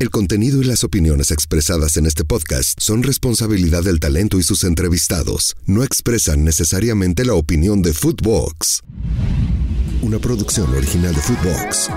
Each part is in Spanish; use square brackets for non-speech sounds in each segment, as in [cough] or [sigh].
El contenido y las opiniones expresadas en este podcast son responsabilidad del talento y sus entrevistados. No expresan necesariamente la opinión de Footbox. Una producción original de Footbox.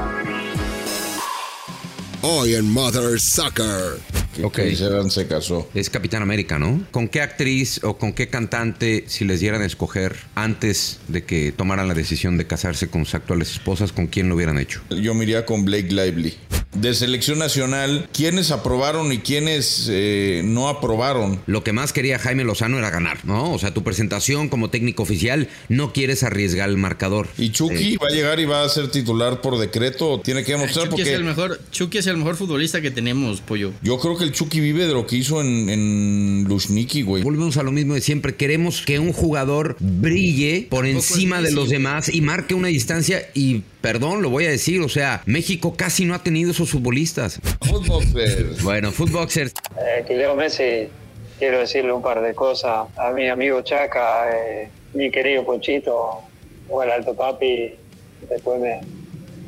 Hoy en Mother Sucker. Ok. Chris Evans se casó. Es Capitán América, ¿no? ¿Con qué actriz o con qué cantante, si les dieran a escoger antes de que tomaran la decisión de casarse con sus actuales esposas, con quién lo hubieran hecho? Yo me iría con Blake Lively. De selección nacional, ¿quiénes aprobaron y quiénes eh, no aprobaron? Lo que más quería Jaime Lozano era ganar, ¿no? O sea, tu presentación como técnico oficial, no quieres arriesgar el marcador. ¿Y Chucky va a llegar y va a ser titular por decreto? o Tiene que demostrar Chucky es, porque el mejor, Chucky es el mejor futbolista que tenemos, pollo. yo creo que el Chucky vive de lo que hizo en, en Lushniki, güey. Volvemos a lo mismo de siempre. Queremos que un jugador brille por Tampoco encima de los demás y marque una distancia. Y perdón, lo voy a decir, o sea, México casi no ha tenido esos futbolistas. Footboxers. Bueno, Footboxers, Eh, Messi, quiero decirle un par de cosas a mi amigo Chaca, eh, mi querido Ponchito, o el Alto Papi, después me...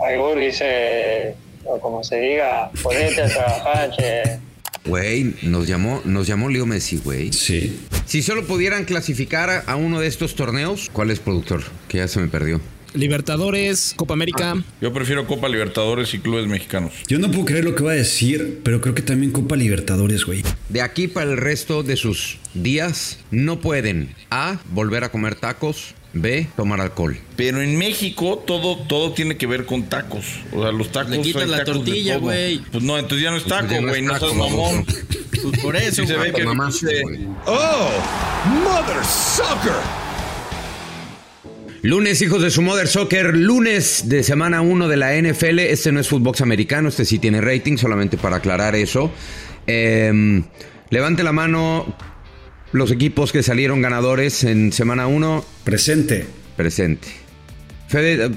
Al Gurgis, eh, o como se diga, ponete a trabajar, che. güey, nos llamó, nos llamó Leo Messi, güey. Sí. Si solo pudieran clasificar a- a uno de estos torneos, ¿cuál es productor? Que ya se me perdió. Libertadores, Copa América. Yo prefiero Copa Libertadores y clubes mexicanos. Yo no puedo creer lo que va a decir, pero creo que también Copa Libertadores, güey. De aquí para el resto de sus días, no pueden A. Volver a comer tacos. B. Tomar alcohol. Pero en México todo, todo tiene que ver con tacos. O sea, los tacos. Le quitas hay la tacos tortilla, güey. Pues no, entonces ya no es Pues taco, ya no es güey. No seas mamón. Pues por eso, Sí se ve que- Mamaste, güey. Mother Sucker. Lunes, hijos de su Mother Soccer, lunes de semana 1 de la NFL. Este no es fútbol americano, este sí tiene rating, solamente para aclarar eso. Eh, levante la mano los equipos que salieron ganadores en semana 1, Presente. presente. Fede, eh,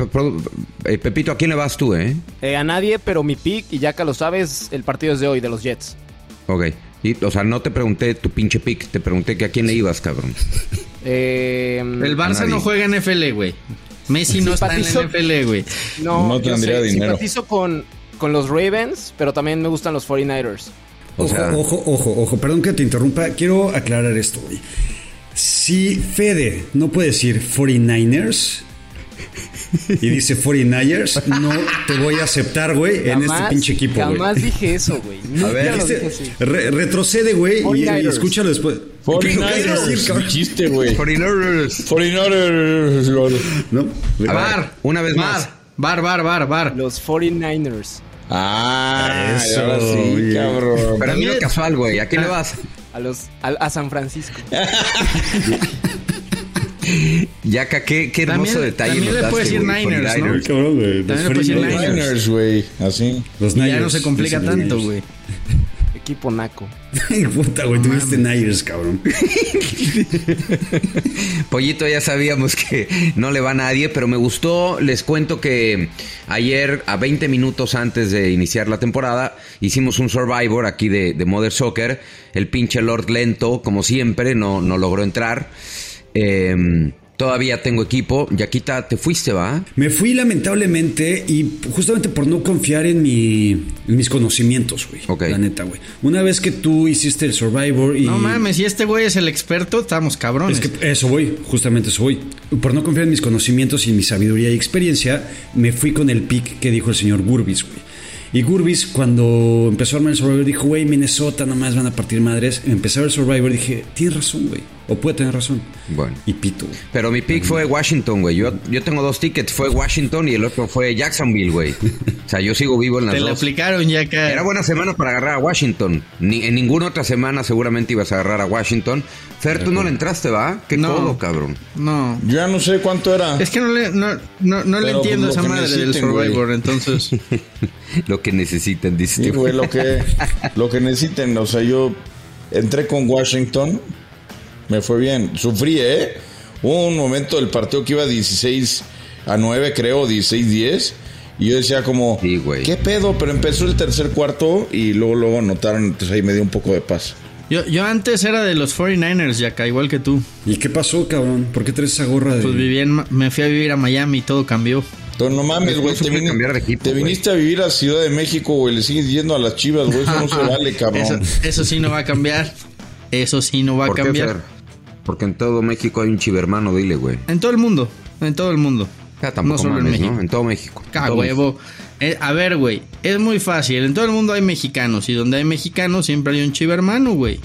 eh, Pepito, ¿a quién le vas tú, eh? Eh, a nadie, pero mi pick, y ya que lo sabes, el partido es de hoy, de los Jets. Ok. Y, o sea, no te pregunté tu pinche pick, te pregunté que a quién le ibas, cabrón. [laughs] Eh, El Barça no juega en NFL, güey. Messi no está en NFL, güey. no, No yo tendría sé, dinero. simpatizo con, con los Ravens, pero también me gustan los 49ers. O ojo, sea- ojo, ojo, ojo. Perdón que te interrumpa. Quiero aclarar esto, güey. Si Fede no puede decir 49ers y dice 49ers, no te voy a aceptar, güey, en este pinche equipo, güey. Jamás dije eso, güey. Nunca ver, lo Este- dije así. re- retrocede, güey, y, y 49ers. escúchalo después. ¿Qué vas a decir, 49ers. cabrón? Chiste, güey. 49ers. 49ers. ¿No? A ver, una vez más. Bar, bar, bar, bar. Los 49ers. Ah, Eso, ahora sí, bien. cabrón. Pero dilo También- casual, güey. ¿A quién le vas? A, los, a, a San Francisco. [laughs] Yaka, qué, qué hermoso También- detalle. también le puedes decir Niners, ¿no? Niners. Cabrón, güey. Los También le puedes decir 49ers. Niners, güey. Así. Los Y ya no se complica tanto, güey. Equipo naco. [laughs] Ay, puta, güey, tuviste Niners, cabrón. [laughs] Pollito, ya sabíamos que no le va a nadie, pero me gustó. Les cuento que ayer, a 20 minutos antes de iniciar la temporada, hicimos un Survivor aquí de, de Mother Soccer. El pinche Lord Lento, como siempre, no, no logró entrar. Eh, todavía tengo equipo. Yaquita, te fuiste, ¿va? Me fui lamentablemente y justamente por no confiar en, mi, en mis conocimientos, güey. Ok. La neta, güey. Una vez que tú hiciste el Survivor y... No mames, si este güey es el experto, estamos cabrones. Es que eso voy, justamente eso voy. Por no confiar en mis conocimientos y en mi sabiduría y experiencia, me fui con el pick que dijo el señor Gurbis, güey. Y Gurbis, cuando empezó a armar el Survivor, dijo, güey, Minnesota nomás van a partir madres. Empecé a ver el Survivor, dije, tienes razón, güey. O puede tener razón. Bueno. Y pito, güey. Pero mi pick fue Washington, güey. Yo, yo tengo dos tickets. Fue Washington y el otro fue Jacksonville, güey. [laughs] O sea, yo sigo vivo en las Te lo dos. aplicaron ya acá. Era buena semana para agarrar a Washington. Ni, en ninguna otra semana seguramente ibas a agarrar a Washington. Fer, tú no le entraste, ¿va? Qué No. codo, cabrón. No. Yo ya no sé cuánto era. Es que no le, no, no, no le entiendo pues, lo esa madre del necesiten, güey. Survivor, entonces. [laughs] Lo que necesitan, dice Sí, güey, lo que, [laughs] lo que necesiten. O sea, yo entré con Washington. Me fue bien. Sufrí, ¿eh? Hubo un momento del partido que iba 16 a 9, creo, 16-10. Y yo decía como, Sí, güey. ¿qué pedo? Pero empezó el tercer cuarto y luego, luego anotaron. Entonces ahí me dio un poco de paz. Yo, yo antes era de los 49ers, ya acá, igual que tú. ¿Y qué pasó, cabrón? ¿Por qué traes esa gorra de.? Pues viví en, me fui a vivir a Miami y todo cambió. Pero no mames, güey. te, puede vini- cambiar de equipo, te güey. viniste a vivir a Ciudad de México, güey. Le sigues yendo a las chivas, güey. Eso no se [laughs] vale, cabrón. Eso, eso sí no va a cambiar. Eso sí no va a ¿Por qué, cambiar. Porque en todo México hay un chivermano, dile, güey. En todo el mundo. En todo el mundo. Ya tampoco no solo mames, en México. ¿no? En todo México. En Ca todo huevo. Eh, a ver, güey. Es muy fácil. En todo el mundo hay mexicanos. Y donde hay mexicanos siempre hay un chivermano, güey.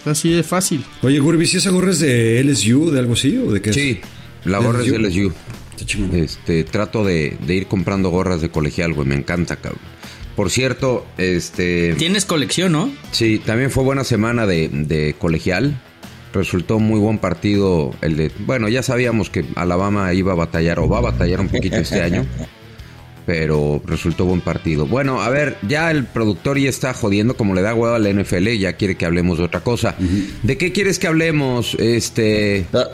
Es Así de fácil. Oye, Gurbis, ¿y esa gorra es de LSU, de algo así? ¿O de qué es? Sí, la gorra es de LSU. Está. Este, trato de, de ir comprando gorras de colegial, güey. Me encanta, cabrón. Por cierto, este. Tienes colección, ¿no? Sí, también fue buena semana de, de colegial. Resultó muy buen partido el de... Bueno, ya sabíamos que Alabama iba a batallar o va a batallar un poquito este año. Pero resultó buen partido. Bueno, a ver, ya el productor ya está jodiendo como le da huevo a la NFL, ya quiere que hablemos de otra cosa. ¿De qué quieres que hablemos? Este... Ah,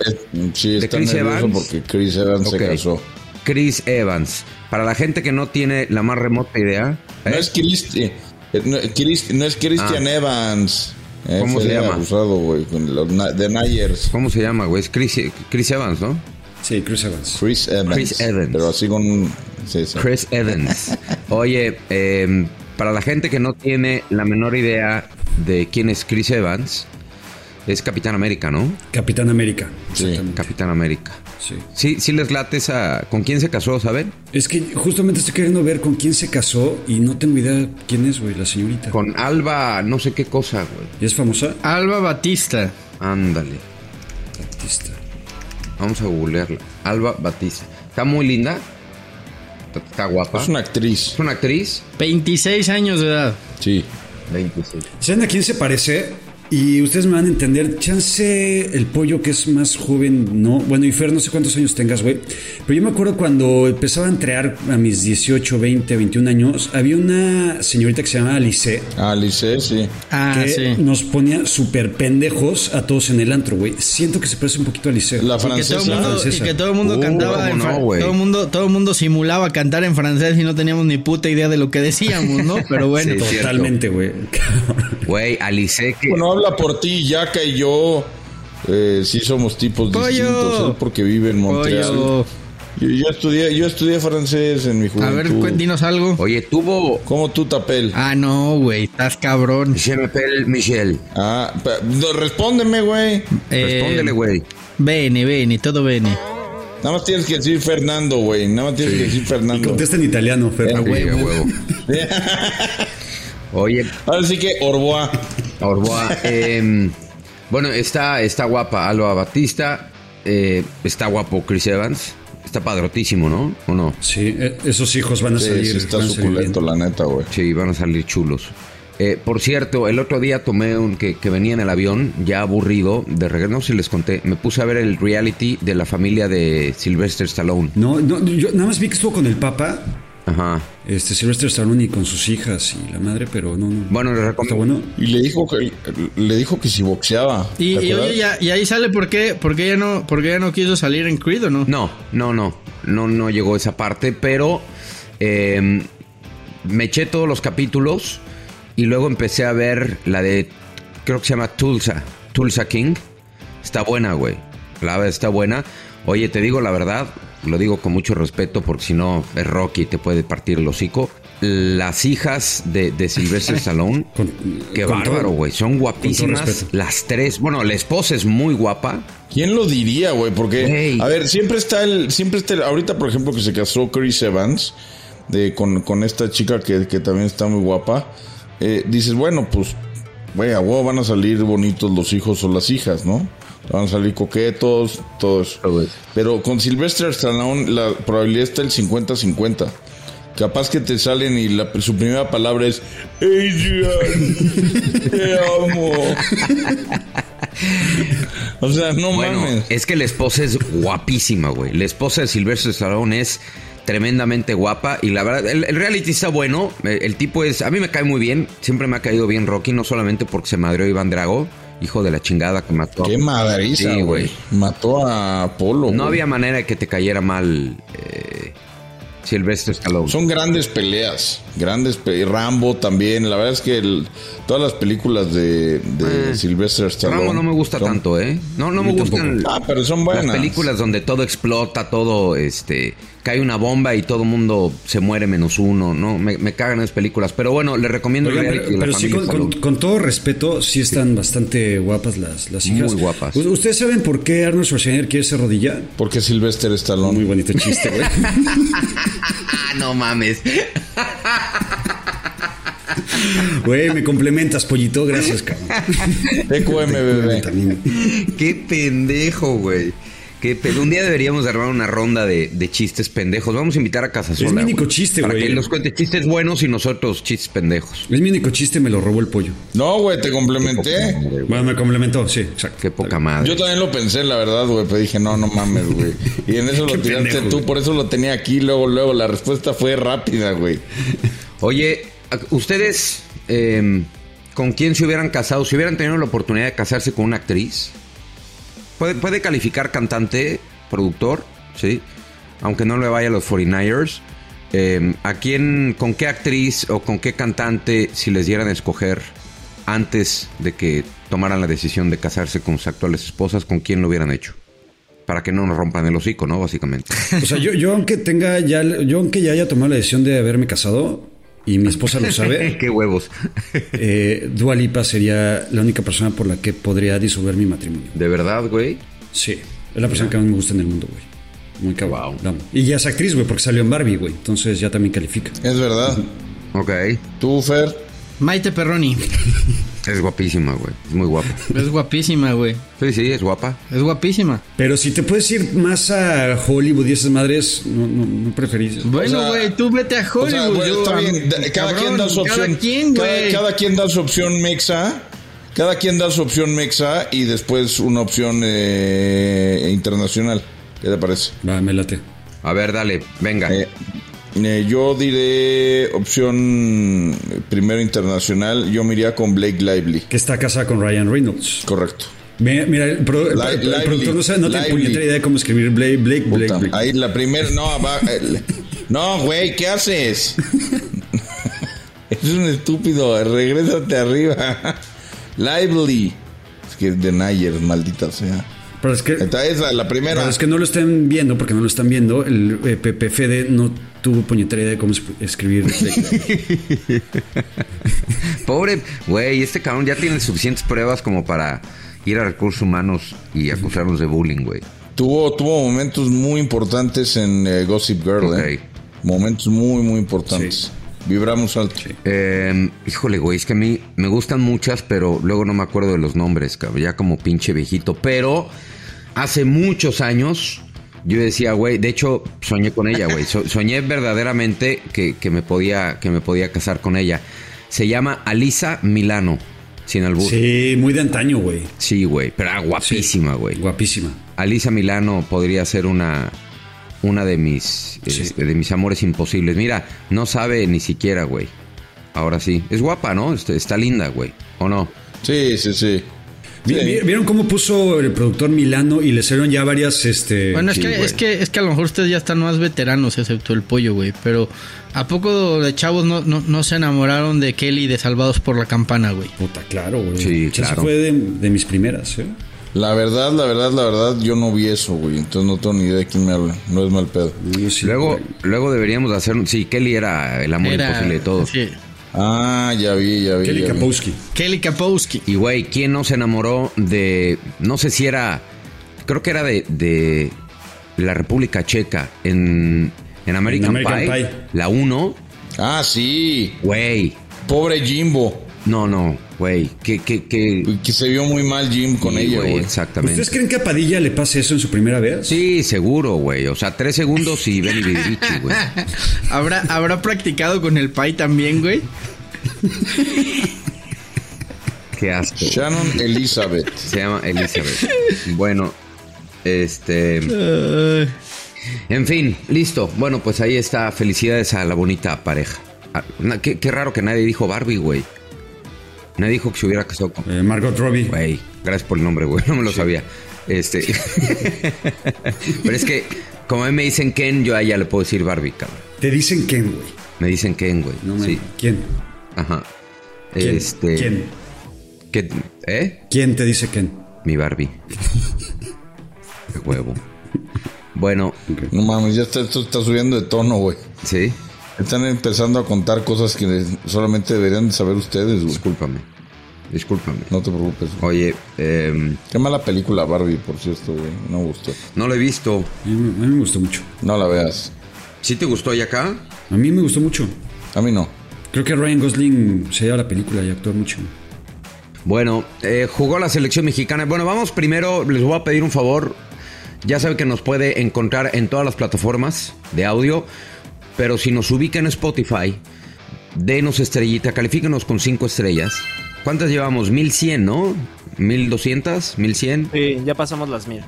Sí, ¿De está Chris nervioso Evans? porque Chris Evans se casó. Chris Evans. Para la gente que no tiene la más remota idea... No ¿eh? es Cristi- eh, no, Chris- no es Christian Ah. Evans. Eh, ¿Cómo se llama? abusado, güey, con los de Niners. ¿Cómo se llama, güey? Es Chris, Chris Evans, ¿no? Sí, Chris Evans. Chris Evans. Chris Evans. Pero así con... Sí, sí. Chris Evans. Oye, eh, para la gente que no tiene la menor idea de quién es Chris Evans, es Capitán América, ¿no? Capitán América. Sí. Capitán América. Sí. Sí, sí les late esa... ¿Con quién se casó, saben? Es que justamente estoy queriendo ver con quién se casó y no tengo idea quién es, güey, la señorita. Con Alba, no sé qué cosa, güey. ¿Y es famosa? Alba Batista. Ándale. Artista. Vamos a googlearla. Alba Batista. Está muy linda. Está, está guapa. Es una actriz. ¿Es una actriz. 26 años de edad. Sí. 26. ¿Saben a quién se parece? Y ustedes me van a entender, chance el pollo que es más joven, no. Bueno, y Fer, no sé cuántos años tengas, güey. Pero yo me acuerdo cuando empezaba a entrear a mis 18, 20, 21 años, había una señorita que se llamaba Alice. Ah, Alice, sí. Ah, que sí. nos ponía súper pendejos a todos en el antro, güey. Siento que se parece un poquito a Alice. La Y que, todo francesa. el mundo, y que todo el mundo Uh, cantaba en ¿cómo no, todo el mundo todo el mundo simulaba cantar en francés y no teníamos ni puta idea de lo que decíamos, ¿no? [laughs] Pero bueno, Sí. Totalmente, güey. Güey, Alice que... Bueno, habla por ti, Yaka y yo. Eh, sí somos tipos Pollo. distintos. Él porque vive en Montreal. Pollo. Yo, yo estudié, yo estudié francés en mi juventud. a ver, cuéntinos algo. Oye, tuvo... ¿Cómo tú, Tapel? Ah, no, güey, estás cabrón. M'appelle Michel. Ah, no, respóndeme, güey. Eh, Respóndele, güey. Bene, bene, todo bene. Nada más tienes que decir Fernando, güey. Nada más tienes que decir Y Fernando. contesta en italiano, Fer. Eh, Sí. [laughs] Oye, Ahora sí que Orboa. Orboa, em, bueno, está, está guapa Alba Batista, eh, está guapo Chris Evans, está padrotísimo, ¿no? ¿O no? Sí, eh, esos hijos van a Sí, salir. sí está van a salir suculento, la neta, güey. Sí, van a salir chulos. Eh, por cierto, el otro día tomé un que, que venía en el avión, ya aburrido, de regreso, no sé si les conté, me puse a ver el reality de la familia de Sylvester Stallone. No, no, yo nada más vi que estuvo con el Papa, Ajá. este Sylvester Stallone y con sus hijas y la madre, pero no, no. Bueno, les Está recomiendo. bueno. Y le dijo que le dijo que si boxeaba. Y, oye, ya, y ahí sale por qué, por qué ya no, por qué ya no quiso salir en Creed o no? No, no, no, no, no llegó esa parte, pero eh, me eché todos los capítulos y luego empecé a ver la de, creo que se llama Tulsa, Tulsa King. Está buena, güey. La verdad está buena. Oye, te digo la verdad, lo digo con mucho respeto porque si no es Rocky y te puede partir el hocico. Las hijas de, de Sylvester [laughs] Stallone, Con- qué con bárbaro, güey. Son guapísimas. Las tres. Bueno, la esposa es muy guapa. ¿Quién lo diría, güey? Porque, a ver, siempre está el, siempre está el- ahorita, por ejemplo, que se casó Chris Evans de, con, con esta chica que, que también está muy guapa. eh, dices, bueno, pues, güey, a huevo van a salir bonitos los hijos o las hijas, ¿no? Van a salir coquetos, todo eso. Todo eso. Pero con Sylvester Stallone la probabilidad está el 50-50. Capaz que te salen y la, su primera palabra es Adrian, te amo. [laughs] o sea, no Bueno, mames. es que la esposa es guapísima, güey. La esposa de Sylvester Stallone es tremendamente guapa y la verdad, el, el reality está bueno. El, el tipo es, a mí me cae muy bien. Siempre me ha caído bien Rocky, no solamente porque se madreó Iván Drago, hijo de la chingada que mató. a- Qué madriza, Sí, güey. Mató a Apolo. No había manera de que te cayera mal eh, Sylvester Stallone. Son grandes peleas. Grandes pe- Rambo también. La verdad es que el- todas las películas de, de Sylvester Stallone. Eh, Rambo no me gusta son- tanto, ¿eh? No, no me gustan Ah, pero son buenas. las películas donde todo explota, todo este cae una bomba y todo el mundo se muere menos uno, ¿no? Me, me cagan esas películas. Pero bueno, le recomiendo reality pero, la pero sí, con, con- Salud. con todo respeto, sí están bastante guapas las, las hijas. Muy guapas. U- ¿Ustedes saben por qué Arnold Schwarzenegger quiere ser rodilla? Porque Sylvester Stallone. Muy bonito chiste, güey. Ah, [laughs] no mames. Güey, me complementas, pollito. Gracias, cabrón. [laughs] TQM, bebé. Qué pendejo, güey. Qué pe- Un día deberíamos de armar una ronda de, de chistes pendejos. Vamos a invitar a Casasola. Es mi único güey, chiste, Para güey. que nos cuente chistes buenos y nosotros chistes pendejos. Es mi único chiste, me lo robó el pollo. No, güey, te complementé. Bueno, me complementó, sí, exacto. Qué poca madre. Yo también lo pensé, la verdad, güey, pero dije, no, no mames, güey. Y en eso [laughs] lo tiraste pendejo, tú, por eso lo tenía aquí, luego, luego. La respuesta fue rápida, güey. Oye, ¿ustedes eh, con quién se hubieran casado? Si hubieran tenido la oportunidad de casarse con una actriz, puede, puede calificar cantante, productor, ¿sí? Aunque no le vaya a los 49ers. Eh, ¿A quién, con qué actriz o con qué cantante, si les dieran a escoger antes de que tomaran la decisión de casarse con sus actuales esposas, con quién lo hubieran hecho? Para que no nos rompan el hocico, ¿no? Básicamente. [laughs] O sea, yo, yo aunque tenga ya, yo aunque ya haya tomado la decisión de haberme casado y mi esposa lo sabe, [laughs] qué huevos. eh, Dua Lipa sería la única persona por la que podría disolver mi matrimonio. ¿De verdad, güey? Sí, es la persona que más me gusta en el mundo, güey. Muy cabrón. Amo. Y ya es actriz, güey, porque salió en Barbie, güey. Entonces ya también califica. Es verdad. Ok. Tú, Fer. Maite Perroni. [laughs] Es guapísima, güey. Es muy guapa. Es guapísima, güey. Sí, sí, es guapa. Es guapísima. Pero si te puedes ir más a Hollywood y esas madres, no, no, no preferís. Bueno, sea, güey, tú vete a O sea, Hollywood. güey, yo, está bien. da- Cada cabrón, quien da su opción. Cada quien, cada, güey. cada quien da su opción mexa. Cada quien da su opción mexa y después una opción eh, internacional. ¿Qué te parece? Va, me late. A ver, dale, venga. Eh, eh, yo diré opción eh, primero internacional. Yo me iría con Blake Lively. Que está casada con Ryan Reynolds. Correcto. Mira, mira, el, pro- el- Li- el Lively. productor no, sabe, no tiene puñetera idea de cómo escribir Blake, Blake, Blake. Ahí la primera. No, va, eh, no, güey, ¿qué haces? es un estúpido. Regrésate arriba. Lively. Es que es de Nayer, maldita sea. Pero es que, Esta es la, la primera. pero es que no lo están viendo, porque no lo están viendo. El eh, Pepe Fede no tuvo puñetera idea de cómo es- escribir. [laughs] Pobre, güey, este cabrón ya tiene suficientes pruebas como para ir a recursos humanos y acusarnos de bullying, güey. Tuvo, tuvo momentos muy importantes en eh, Gossip Girl, ¿eh? Momentos muy, muy importantes. Vibramos alto. Eh, híjole, güey, es que a mí me gustan muchas, pero luego no me acuerdo de los nombres, cabrón. Ya como pinche viejito. Pero hace muchos años yo decía, güey, de hecho soñé con ella, güey. So- soñé verdaderamente que, que me podía, que me podía casar con ella. Se llama Alisa Milano, sin albur. Sí, Sí, muy de antaño, güey. güey, pero era guapísima, güey. Guapísima. Alisa Milano podría ser una una de mis este, de mis amores imposibles. Mira, no sabe ni siquiera, güey. Ahora sí. Es guapa, ¿no? Este, Está linda, güey. ¿O no? Sí, sí, sí. Sí. ¿Vieron cómo puso el productor Milano y le salieron ya varias, este... Bueno, es, Sí, que, güey. es, que, es que a lo mejor ustedes ya están más veteranos, excepto el pollo, güey. Pero ¿a poco de chavos no, no, no se enamoraron de Kelly de Salvados por la Campana, güey? Puta, claro, güey. Sí, Esa claro. fue de, de mis primeras, ¿eh? La verdad, la verdad, la verdad, yo no vi eso, güey. Entonces no tengo ni idea de quién me habla. No es mal pedo. Sí, luego, güey. luego deberíamos de hacer... Sí, Kelly era el amor Era- imposible de todos. sí. Ah, ya vi, ya vi. Kelly ya vi. Kapowski. Kelly Kapowski. Y, güey, ¿quién no se enamoró de... No sé si era... Creo que era de, de la República Checa. En, en American, American Pie, Pie. La 1. Ah, sí. Güey. Pobre Jimbo. No, no, güey. Que, que, que... Que se vio muy mal Jim con Sí, ella, güey. Exactamente. ¿Ustedes creen que a Padilla le pase eso en su primera vez? Sí, seguro, güey. O sea, tres segundos y Benny Bidirichi, güey. [laughs] ¿Habrá, ¿Habrá practicado con el Pai también, güey? Qué asco. Shannon Elizabeth. Se llama Elizabeth. Bueno, este. En fin, listo. Bueno, pues ahí está. Felicidades a la bonita pareja. Ah, Qué, qué raro que nadie dijo Barbie, güey. Nadie dijo que se hubiera casado con. Eh, Margot Robbie. Güey, gracias por el nombre, güey. [laughs] No me lo sabía. Este. [laughs] Pero es que, como a mí me dicen Ken, yo a ella le puedo decir Barbie, cabrón. Te dicen Ken, güey. Me dicen Ken, güey. No me... Sí. ¿Quién? Ajá. ¿Quién? Este. ¿Quién? ¿qué- ¿Eh? ¿Quién te dice Ken? Mi Barbie. [laughs] Qué huevo. Bueno, No mames, ya está, esto está subiendo de tono, güey. sí, Están empezando a contar cosas que solamente deberían de saber ustedes, güey. discúlpame. Discúlpame. No te preocupes. güey. Oye, eh, Qué mala película Barbie, por cierto, güey. No me gustó. no lo he visto. A mí, a mí me gustó mucho. No la veas. ¿Sí te gustó y acá? A mí me gustó mucho. A mí no. Creo que Ryan Gosling se lleva la película y actúa mucho. Bueno, eh, jugó la selección mexicana. Bueno, vamos primero, les voy a pedir un favor. Ya sabe que nos puede encontrar en todas las plataformas de audio, pero si nos ubica en Spotify, denos estrellita, califíquenos con cinco estrellas. ¿Cuántas llevamos? 1100, ¿no? 1200, 1100. Sí, ya pasamos las mil.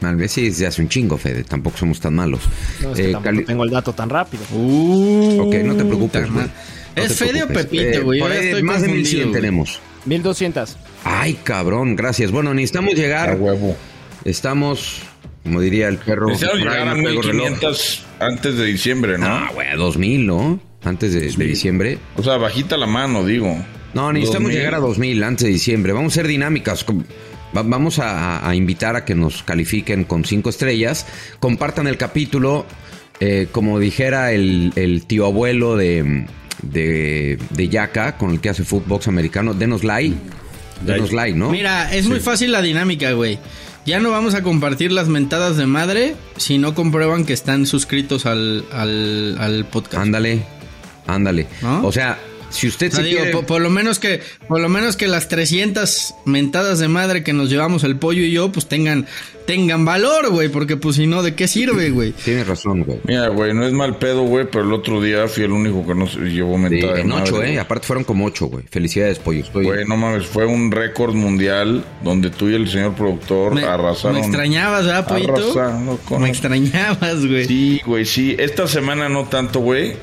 Tal vez sí, se hace un chingo, Fede. Tampoco somos tan malos. No, es que Eh, tampoco cali- tengo el dato tan rápido. Uh, Ok, no te preocupes, güey. madre. No ¿Es te Fede o. Pepito, güey? ya ahí estoy más de confundido, 1100 güey. tenemos. 1200. Ay, cabrón, gracias. Bueno, necesitamos A llegar. huevo. Estamos, como diría el perro. Llegar a no traigo reloj. 1500 antes de diciembre, ¿no? Ah, güey, a 2000, ¿no? Antes de, de diciembre. O sea, bajita la mano, digo. No, necesitamos 2000. llegar a 2000 antes de diciembre. Vamos a ser dinámicas. Vamos a, a invitar a que nos califiquen con cinco estrellas. Compartan el capítulo. eh, como dijera el, el tío abuelo de, de, de Yaka, con el que hace Footbox americano, denos like. Denos like, ¿no? Mira, es muy fácil la dinámica, güey. Ya no vamos a compartir las mentadas de madre si no comprueban que están suscritos al, al, al podcast. Ándale, ándale. ¿No? O sea, si usted O sea, se digo, quiere- por, por lo menos que por lo menos que las 300 mentadas de madre que nos llevamos el pollo y yo pues tengan tengan valor, güey, porque pues si no de qué sirve, güey. Tienes razón, güey. Mira, güey, no es mal pedo, güey, pero el otro día fui el único que no se llevó Sí, mentada de en ocho, ¿eh? Aparte fueron como ocho, güey. Felicidades, pollo. Estoy... Güey, no mames, fue un récord mundial donde tú y el señor productor Me, arrasaron. me extrañabas, ¿verdad, pollito? Arrasando con- Me extrañabas, güey. Sí, güey, sí. Esta semana no tanto, güey.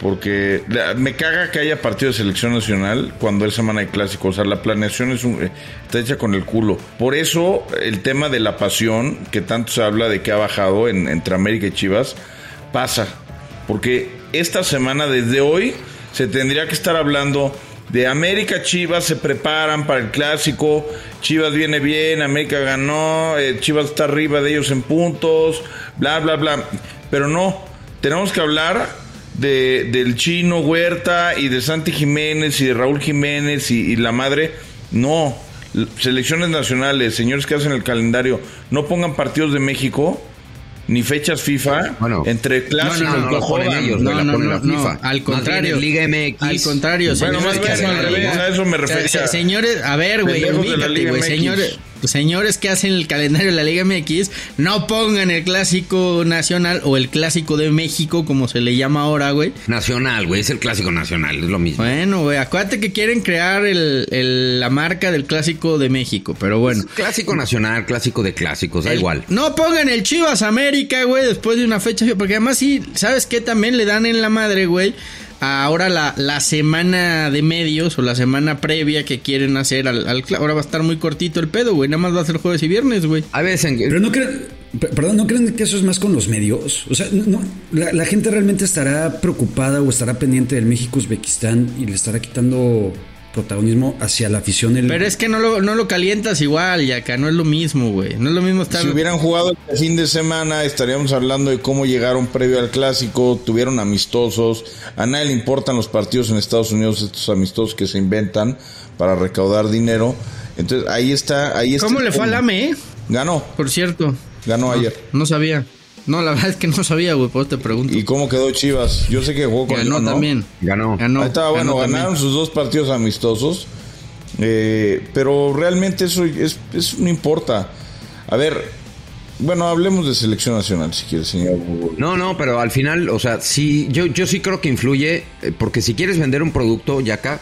Porque me caga que haya partido de selección nacional cuando es semana de clásico. O sea, la planeación es un- está hecha con el culo. Por eso el tema de la pasión, que tanto se habla de que ha bajado en- entre América y Chivas, pasa. Porque esta semana, desde hoy, se tendría que estar hablando de América Chivas se preparan para el clásico. Chivas viene bien, América ganó, eh, Chivas está arriba de ellos en puntos, bla, bla, bla. Pero no, tenemos que hablar de, del chino Huerta y de Santi Jiménez y de Raúl Jiménez y, y la madre. No, selecciones nacionales, señores que hacen el calendario, no pongan partidos de México. Ni fechas FIFA Bueno. entre clásicos, no, no, no ponen jodan. ellos, No, la no, pone no, la no, FIFA. al contrario. Liga MX. Al contrario, Bueno, señores más que bien hacen al la revés, a eso me o sea, refería. se- señores, a ver, güey, señores, señores que hacen el calendario de la Liga MX, no pongan el clásico nacional o el clásico de México, como se le llama ahora, güey. Nacional, güey. Es el clásico nacional. Es lo mismo. Bueno, güey, acuérdate que quieren crear el, el- la marca del clásico de México, pero bueno. Clásico nacional, clásico de clásicos. Da El- igual. No pongan el Chivas América, güey, después de una fecha, porque además sí, ¿sabes qué? También le dan en la madre, güey. Ahora la, la semana de medios o la semana previa que quieren hacer al, al ahora va a estar muy cortito el pedo, güey. Nada más va a ser jueves y viernes, güey. A veces en- Pero no creen, perdón, ¿no creen que eso es más con los medios? O sea, no, no, la, la gente realmente estará preocupada o estará pendiente del México-Uzbekistán y le estará quitando protagonismo hacia la afición. El, Pero es que no lo, no lo calientas igual, ya acá no es lo mismo, güey. No es lo mismo estar. Si hubieran jugado el fin de semana, estaríamos hablando de cómo llegaron previo al clásico, tuvieron amistosos. A nadie le importan los partidos en Estados Unidos, estos amistosos que se inventan para recaudar dinero. Entonces ahí está, ahí está. ¿Cómo le fue al. AME, eh? Ganó, Por cierto. ganó ayer. No sabía. No, la verdad es que no sabía, güey, por eso te pregunto. ¿Y cómo quedó Chivas? Yo sé que jugó con Ganó León, ¿no? también. Ganó. Ganó. Ahí estaba, bueno, ganó ganaron también. sus dos partidos amistosos. eh, pero realmente eso es, eso no importa. A ver, bueno, hablemos de selección nacional, si quieres, señor. No, no, pero al final, o sea, sí, yo, yo sí creo que influye, eh, porque si quieres vender un producto, ya acá,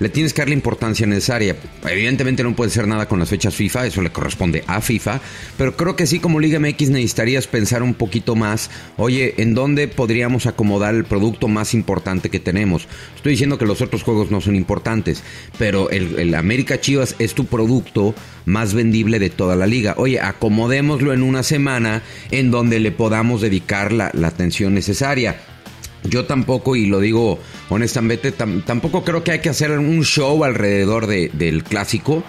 le tienes que dar la importancia necesaria. Evidentemente no puede ser nada con las fechas FIFA, eso le corresponde a FIFA, pero creo que sí como Liga MX necesitarías pensar un poquito más, oye, ¿en dónde podríamos acomodar el producto más importante que tenemos? Estoy diciendo que los otros juegos no son importantes, pero el, América Chivas es tu producto más vendible de toda la liga. Oye, acomodémoslo en una semana en donde le podamos dedicar la atención necesaria. Yo tampoco, y lo digo honestamente, tam- tampoco creo que hay que hacer un show alrededor de- del clásico.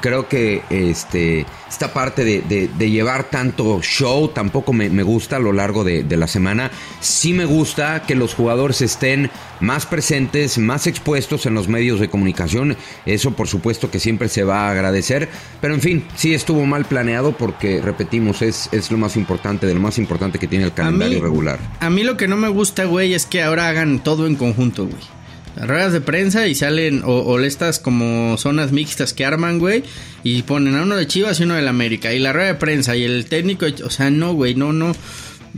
Creo que este, esta parte de, de, llevar tanto show tampoco me, me gusta a lo largo de, de, la semana. Sí me gusta que los jugadores estén más presentes, más expuestos en los medios de comunicación. Eso por supuesto que siempre se va a agradecer. Pero en fin, sí estuvo mal planeado porque, repetimos, es, es lo más importante, de lo más importante que tiene el calendario regular. A mí lo que no me gusta, güey, es que ahora hagan todo en conjunto, güey ruedas de prensa y salen o, estas como zonas mixtas que arman, güey, y ponen a uno de Chivas y uno del América y la rueda de prensa y el técnico, o sea, no, güey, no, no.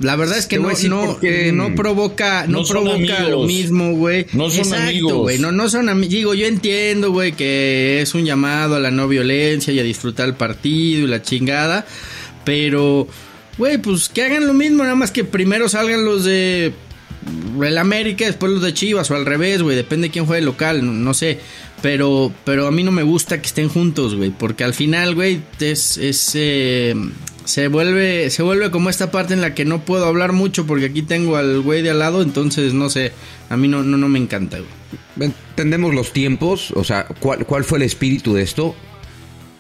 La verdad es que no, no, no, provoca, no, provoca lo mismo, güey. No son Exacto, güey. No, no son amigos. Digo, yo entiendo, güey, que es un llamado a la no violencia y a disfrutar el partido y la chingada. Pero, güey, pues que hagan lo mismo, nada más que primero salgan los de el América, después los de Chivas o al revés, güey, depende de quién juegue local, no, sé. Pero, pero a mí no me gusta que estén juntos, güey, porque al final, güey, es, es eh, se vuelve, se vuelve como esta parte en la que no puedo hablar mucho porque aquí tengo al güey de al lado, entonces no sé, a mí no, no, no me encanta, güey. Entendemos los tiempos, o sea, ¿cuál, ¿cuál fue el espíritu de esto?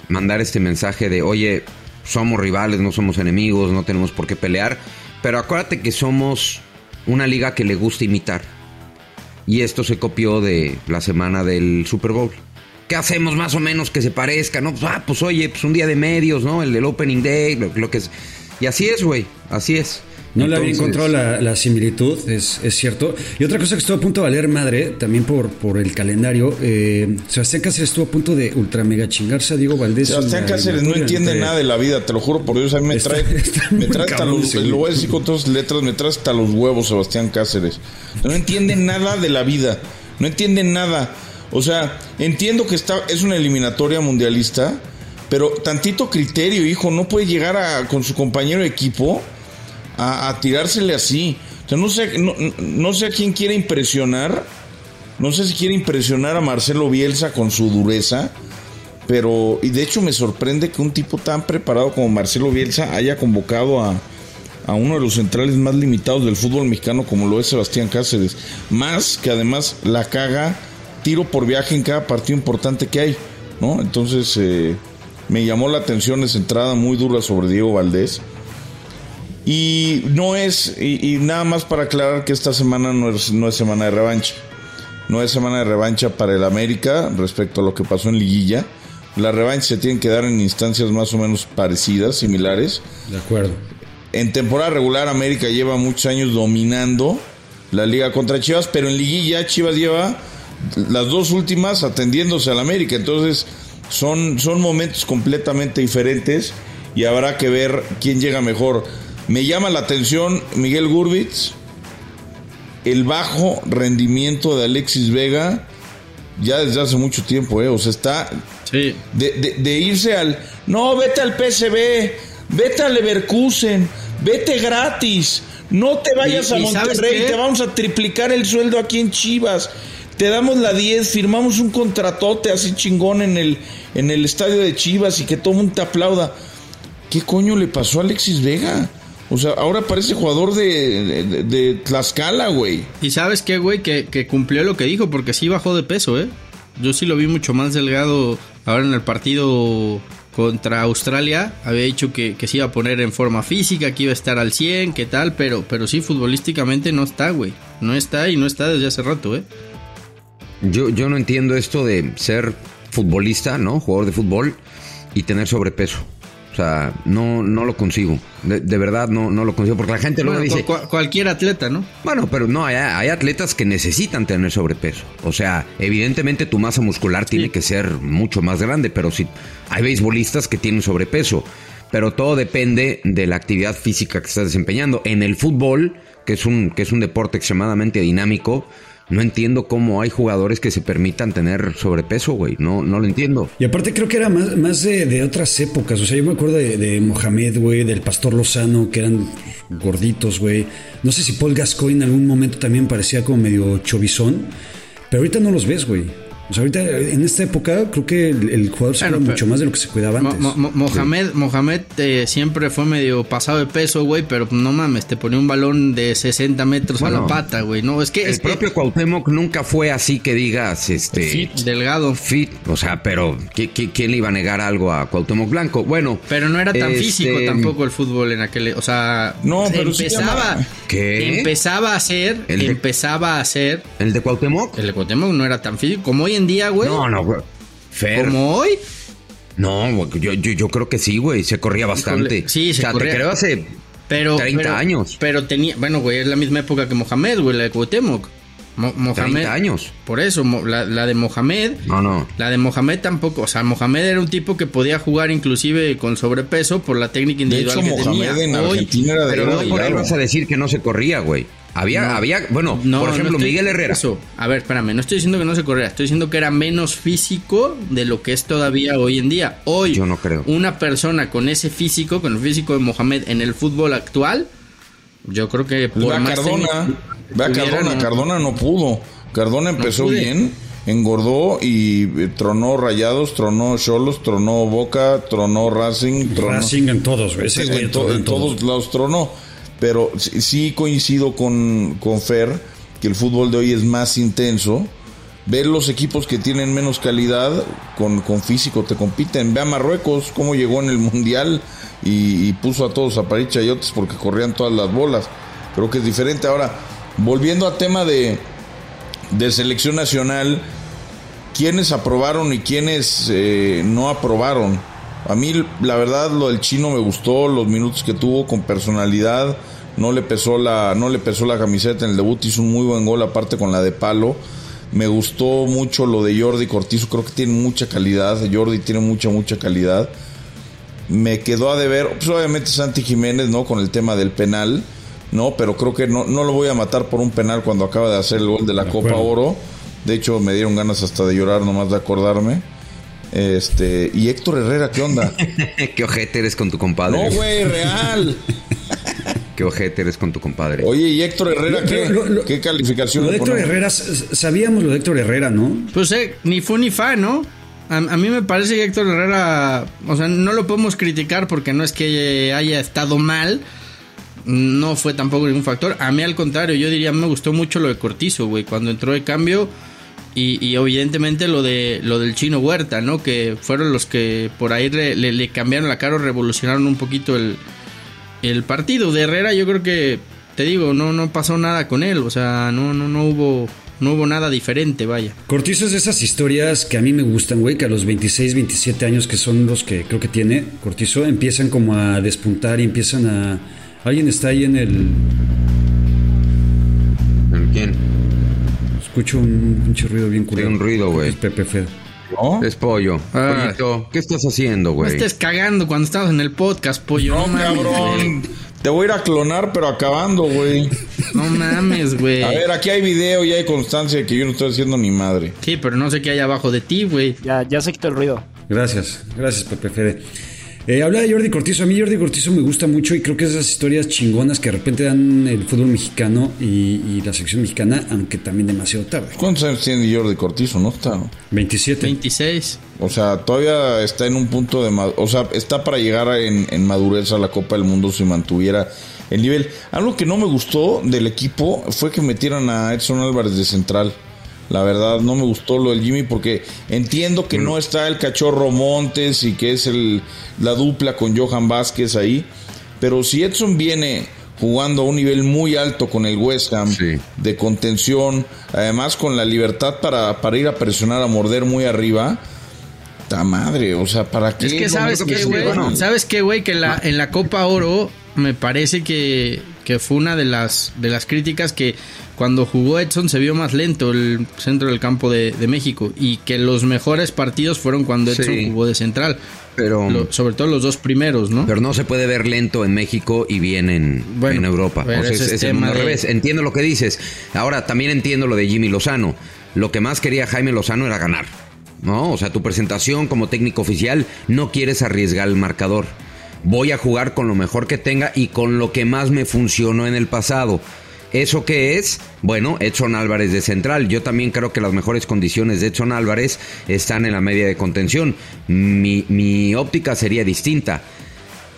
Mandar este mensaje de, oye, somos rivales, no somos enemigos, no tenemos por qué pelear, pero acuérdate que somos una liga que le gusta imitar. Y esto se copió de la semana del Super Bowl. ¿Qué hacemos más o menos que se parezca? No, pues, ah, pues oye, pues un día de medios, ¿no? El del Opening Day, lo que es. Y así es, güey, así es. No le había encontrado la, similitud, es, cierto. Y otra cosa que estuvo a punto de valer madre, también por, por el calendario, eh, Sebastián Cáceres estuvo a punto de ultra mega chingarse a Diego Valdés. Sebastián Cáceres no entiende nada de la vida, te lo juro por Dios, a mí me trae, [laughs] me trae hasta los, lo voy a decir con todas las letras, me trae hasta los huevos Sebastián Cáceres. No entiende nada de la vida, no entiende nada. O sea, entiendo que está, es una eliminatoria mundialista, pero tantito criterio, hijo, no puede llegar a, con su compañero de equipo a, tirársele así. No sé, no, sé a quién quiere impresionar. No sé si quiere impresionar a Marcelo Bielsa con su dureza. Pero, y de hecho me sorprende que un tipo tan preparado como Marcelo Bielsa haya convocado a, a uno de los centrales más limitados del fútbol mexicano como lo es Sebastián Cáceres. Más que además la caga tiro por viaje en cada partido importante que hay. ¿no? Entonces eh, me llamó la atención esa entrada muy dura sobre Diego Valdés. Y no es, y, nada más para aclarar que esta semana no es, no es semana de revancha. No es semana de revancha para el América respecto a lo que pasó en Liguilla. La revancha se tiene que dar en instancias más o menos parecidas, similares. De acuerdo. En temporada regular América lleva muchos años dominando la liga contra Chivas, pero en liguilla Chivas lleva las dos últimas atendiéndose al América. Entonces son, son momentos completamente diferentes y habrá que ver quién llega mejor. Me llama la atención Miguel Gurbitz, el bajo rendimiento de Alexis Vega ya desde hace mucho tiempo, ¿eh? O sea, está de, de, irse al... No, vete al PSB, vete al Leverkusen, vete gratis, no te vayas a Monterrey, te vamos a triplicar el sueldo aquí en Chivas. Te damos la 10, firmamos un contratote así chingón en el, en el estadio de Chivas y que todo mundo te aplauda. ¿Qué coño le pasó a Alexis Vega? O sea, ahora parece jugador de, de, Tlaxcala, güey. Y sabes qué, güey, que, que, cumplió lo que dijo, porque sí bajó de peso, ¿eh? Yo sí lo vi mucho más delgado ahora en el partido contra Australia. Había dicho que, que se iba a poner en forma física, que iba a estar al 100, qué tal, pero, pero sí, futbolísticamente no está, güey. No está y no está desde hace rato, ¿eh? Yo, yo no entiendo esto de ser futbolista, ¿no? Jugador de fútbol y tener sobrepeso. O sea, no, no lo consigo. De, verdad no, no lo consigo. Porque la gente luego dice. cualquier atleta, ¿no? Bueno, pero no, hay, hay, atletas que necesitan tener sobrepeso. O sea, evidentemente tu masa muscular tiene que ser mucho más grande, pero si hay beisbolistas que tienen sobrepeso. Pero todo depende de la actividad física que estás desempeñando. En el fútbol, que es un, que es un deporte extremadamente dinámico, no entiendo cómo hay jugadores que se permitan tener sobrepeso, güey. No, no lo entiendo. Y aparte creo que era más, más de, otras épocas. O sea, yo me acuerdo de, Mohamed, güey, del Pastor Lozano, que eran gorditos, güey. No sé si Paul Gascoigne en algún momento también parecía como medio chovizón. Pero ahorita no los ves, güey. O sea, ahorita en esta época creo que el, el jugador se cuida pero- mucho más de lo que se cuidaba antes. Mo- Mo- Mohamed, Mohamed eh, siempre fue medio pasado de peso, güey, pero no mames, te ponía un balón de 60 metros a la pata, güey. No, es que El es que- propio Cuauhtémoc nunca fue así que digas, este... Fit, delgado. Fit, o sea, pero ¿qui- qui- ¿quién le iba a negar algo a Cuauhtémoc Blanco? Bueno, Pero no era tan este, físico tampoco el fútbol en aquel, o sea, No, pero empezaba, empezaba a ser, El de- empezaba a ser, ¿El de Cuauhtémoc? el de Cuauhtémoc no era tan físico como hoy en día, güey. No, no, güey. Fer. Como hoy, No, güey, yo, yo, yo creo que sí, güey. Se corría bastante. Híjole, sí, se o sea, corría. Te creo hace pero 30 pero- años. Pero tenía, bueno, güey, es la misma época que Mohamed, güey, la de Cuauhtémoc. Mo- Mohamed, 30 años. Por eso, la, la de Mohamed, No, no. la de Mohamed tampoco, o sea, Mohamed era un tipo que podía jugar inclusive con sobrepeso por la técnica De individual hecho, que Mohamed tenía. en Hoy- Argentina era de Pero no por ahí delgado. vas a decir que no se corría, güey. Había, había, bueno, No, por no ejemplo, estoy- Miguel Herrera. Eso. A ver, espérame, no estoy diciendo que no se corría, estoy diciendo que era menos físico de lo que es todavía hoy en día. Hoy, Yo no creo. una persona con ese físico, con el físico de Mohamed en el fútbol actual, yo creo que por ve a más Cardona, técnico ve a tuviera, Cardona. Cardona no pudo. Cardona empezó bien, engordó y eh, tronó Rayados, tronó Cholos, tronó Boca, tronó Racing, tronó Racing en todos, güey. En, to- todos lados tronó. Pero sí, coincido con, con Fer que el fútbol de hoy es más intenso. Ver los equipos que tienen menos calidad con, con físico te compiten. Ve a Marruecos cómo llegó en el Mundial y, y puso a todos a parir chayotes porque corrían todas las bolas. Creo que es diferente. Ahora, volviendo a tema de, de selección nacional, quiénes aprobaron y quiénes eh, no aprobaron. A mí, la verdad, lo del chino me gustó, los minutos que tuvo con personalidad. No le pesó la, no le pesó la camiseta en el debut, hizo un muy buen gol, aparte con la de palo. Me gustó mucho lo de Jordi Cortizo, creo que tiene mucha calidad. Jordi tiene mucha, mucha calidad. Me quedó a deber, pues obviamente Santi Jiménez, ¿no? Con el tema del penal, ¿no? Pero creo que no, no lo voy a matar por un penal cuando acaba de hacer el gol de la De Copa acuerdo. Oro. De hecho, me dieron ganas hasta de llorar nomás de acordarme. Este, y Héctor Herrera, ¿qué onda? [laughs] Qué ojete eres con tu compadre. No, güey, real. [laughs] Qué ojete eres con tu compadre. Oye, ¿y Héctor Herrera qué, Lo- lo- qué calificación Lo de Héctor ponemos? Herrera, sabíamos lo de Héctor Herrera, ¿no? Pues eh, ni fu ni fa, ¿no? A, a mí me parece que Héctor Herrera, o sea, no lo podemos criticar porque no es que haya estado mal, no fue tampoco ningún factor. A mí al contrario, yo diría, me gustó mucho lo de Cortizo, güey, cuando entró de cambio y, y evidentemente lo de lo del chino Huerta, ¿no? Que fueron los que por ahí le, le- cambiaron la cara o revolucionaron un poquito el, el partido. De Herrera yo creo que, te digo, no, no pasó nada con él, o sea, no, no, no hubo... No hubo nada diferente, vaya. Cortizo es de esas historias que a mí me gustan, güey, que a los 26, 27 años que son los que creo que tiene Cortizo, empiezan como a despuntar y empiezan a... Alguien está ahí en el... ¿Quién? Escucho un pinche ruido bien curioso. un ruido, güey. Es Pepe Fed. ¿No? Es pollo. Ah. Pollito, ¿qué estás haciendo, No güey? estés cagando cuando estamos en el podcast, pollo. No, No, mames, cabrón. güey. Te voy a ir a clonar, pero acabando, güey. No mames, güey. A ver, aquí hay video y hay constancia de que yo no estoy haciendo ni madre. Sí, pero no sé qué hay abajo de ti, güey. Ya, ya se quitó el ruido. Gracias, gracias Pepe Fede. Eh, habla de Jordi Cortizo. A mí Jordi Cortizo me gusta mucho y creo que es esas historias chingonas que de repente dan el fútbol mexicano y, y la selección mexicana, aunque también demasiado tarde. ¿Cuántos años tiene Jordi Cortizo? No está. 27. 26. O sea, todavía está en un punto de... O sea, está para llegar en, en madurez a la Copa del Mundo si mantuviera el nivel. Algo que no me gustó del equipo fue que metieran a Edson Álvarez de central. La verdad, no me gustó lo del Jimmy porque entiendo que no está el cachorro Montes y que es el, la dupla con Johan Vázquez ahí. Pero si Edson viene jugando a un nivel muy alto con el West Ham, Sí. de contención, además con la libertad para, para ir a presionar, a morder muy arriba, ta madre, o sea, ¿para qué? Es que qué, güey. ¿Sabes qué, güey? Que la, en la Copa Oro me parece que, que fue una de las, de las críticas que cuando jugó Edson se vio más lento el centro del campo de, de México y que los mejores partidos fueron cuando Edson Sí. jugó de central. Pero, Lo- sobre todo los dos primeros, ¿no? pero no se puede ver lento en México y bien en, Bueno, en Europa. O sea, es, es el al de- revés. Entiendo lo que dices. Ahora, también entiendo lo de Jimmy Lozano. Lo que más quería Jaime Lozano era ganar. ¿No? O sea, tu presentación como técnico oficial no quieres arriesgar el marcador. Voy a jugar con lo mejor que tenga y con lo que más me funcionó en el pasado. ¿Eso qué es? Bueno, Edson Álvarez de central. Yo también creo que las mejores condiciones de Edson Álvarez están en la media de contención. Mi, mi óptica sería distinta.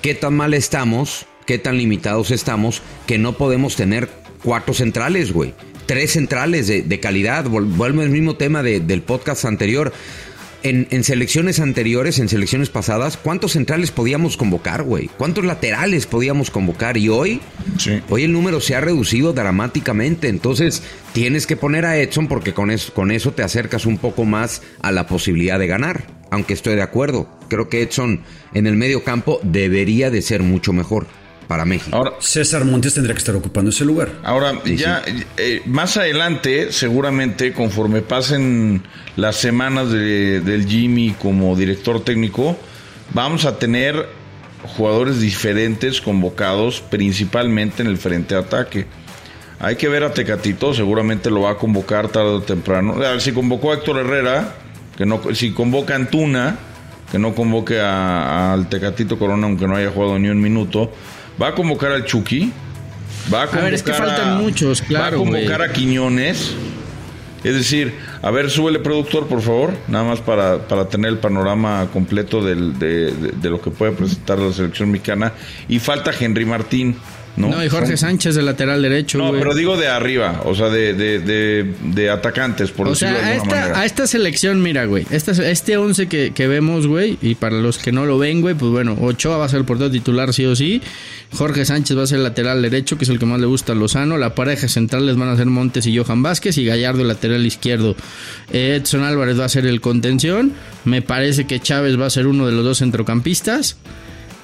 ¿Qué tan mal estamos? ¿Qué tan limitados estamos? Que no podemos tener cuatro centrales, güey. Tres centrales de, de calidad. Vuelvo al mismo tema de- del podcast anterior. En, en selecciones anteriores, en selecciones pasadas, ¿cuántos centrales podíamos convocar, güey? ¿Cuántos laterales podíamos convocar? Y hoy, Sí. hoy el número se ha reducido dramáticamente. Entonces, tienes que poner a Edson porque con eso, con eso te acercas un poco más a la posibilidad de ganar. Aunque estoy de acuerdo. Creo que Edson en el medio campo debería de ser mucho mejor para México. Ahora, César Montes tendría que estar ocupando ese lugar. Ahora, ya eh, más adelante, seguramente, conforme pasen las semanas de- del Jimmy como director técnico, vamos a tener jugadores diferentes convocados, principalmente en el frente de ataque. Hay que ver a Tecatito, seguramente lo va a convocar tarde o temprano. A ver, si convocó a Héctor Herrera, que no, si convoca a Antuna, que no convoque a- al Tecatito Corona, aunque no haya jugado ni un minuto, va a convocar al Chucky, va a A ver, es que convocar faltan muchos, claro, Va a convocar a Quiñones. Es decir, a ver, súbele productor, por favor, nada más para, para tener el panorama completo del- de, de- de lo que puede presentar la selección mexicana. Y falta Henry Martín, ¿no? No, y Jorge Son- Sánchez de lateral derecho, No, güey. pero digo de arriba, o sea, de, de, de, de atacantes, por O decirlo sea, de a alguna esta, manera. a esta selección, mira, güey. Esta, este 11 que, que vemos, güey, y para los que no lo ven, güey, pues bueno, Ochoa va a ser el portero titular sí o sí. Jorge Sánchez va a ser el lateral derecho, que es el que más le gusta a Lozano. La pareja central les van a ser Montes y Johan Vázquez y Gallardo el lateral izquierdo. Edson Álvarez va a ser el contención. Me parece que Chávez va a ser uno de los dos centrocampistas.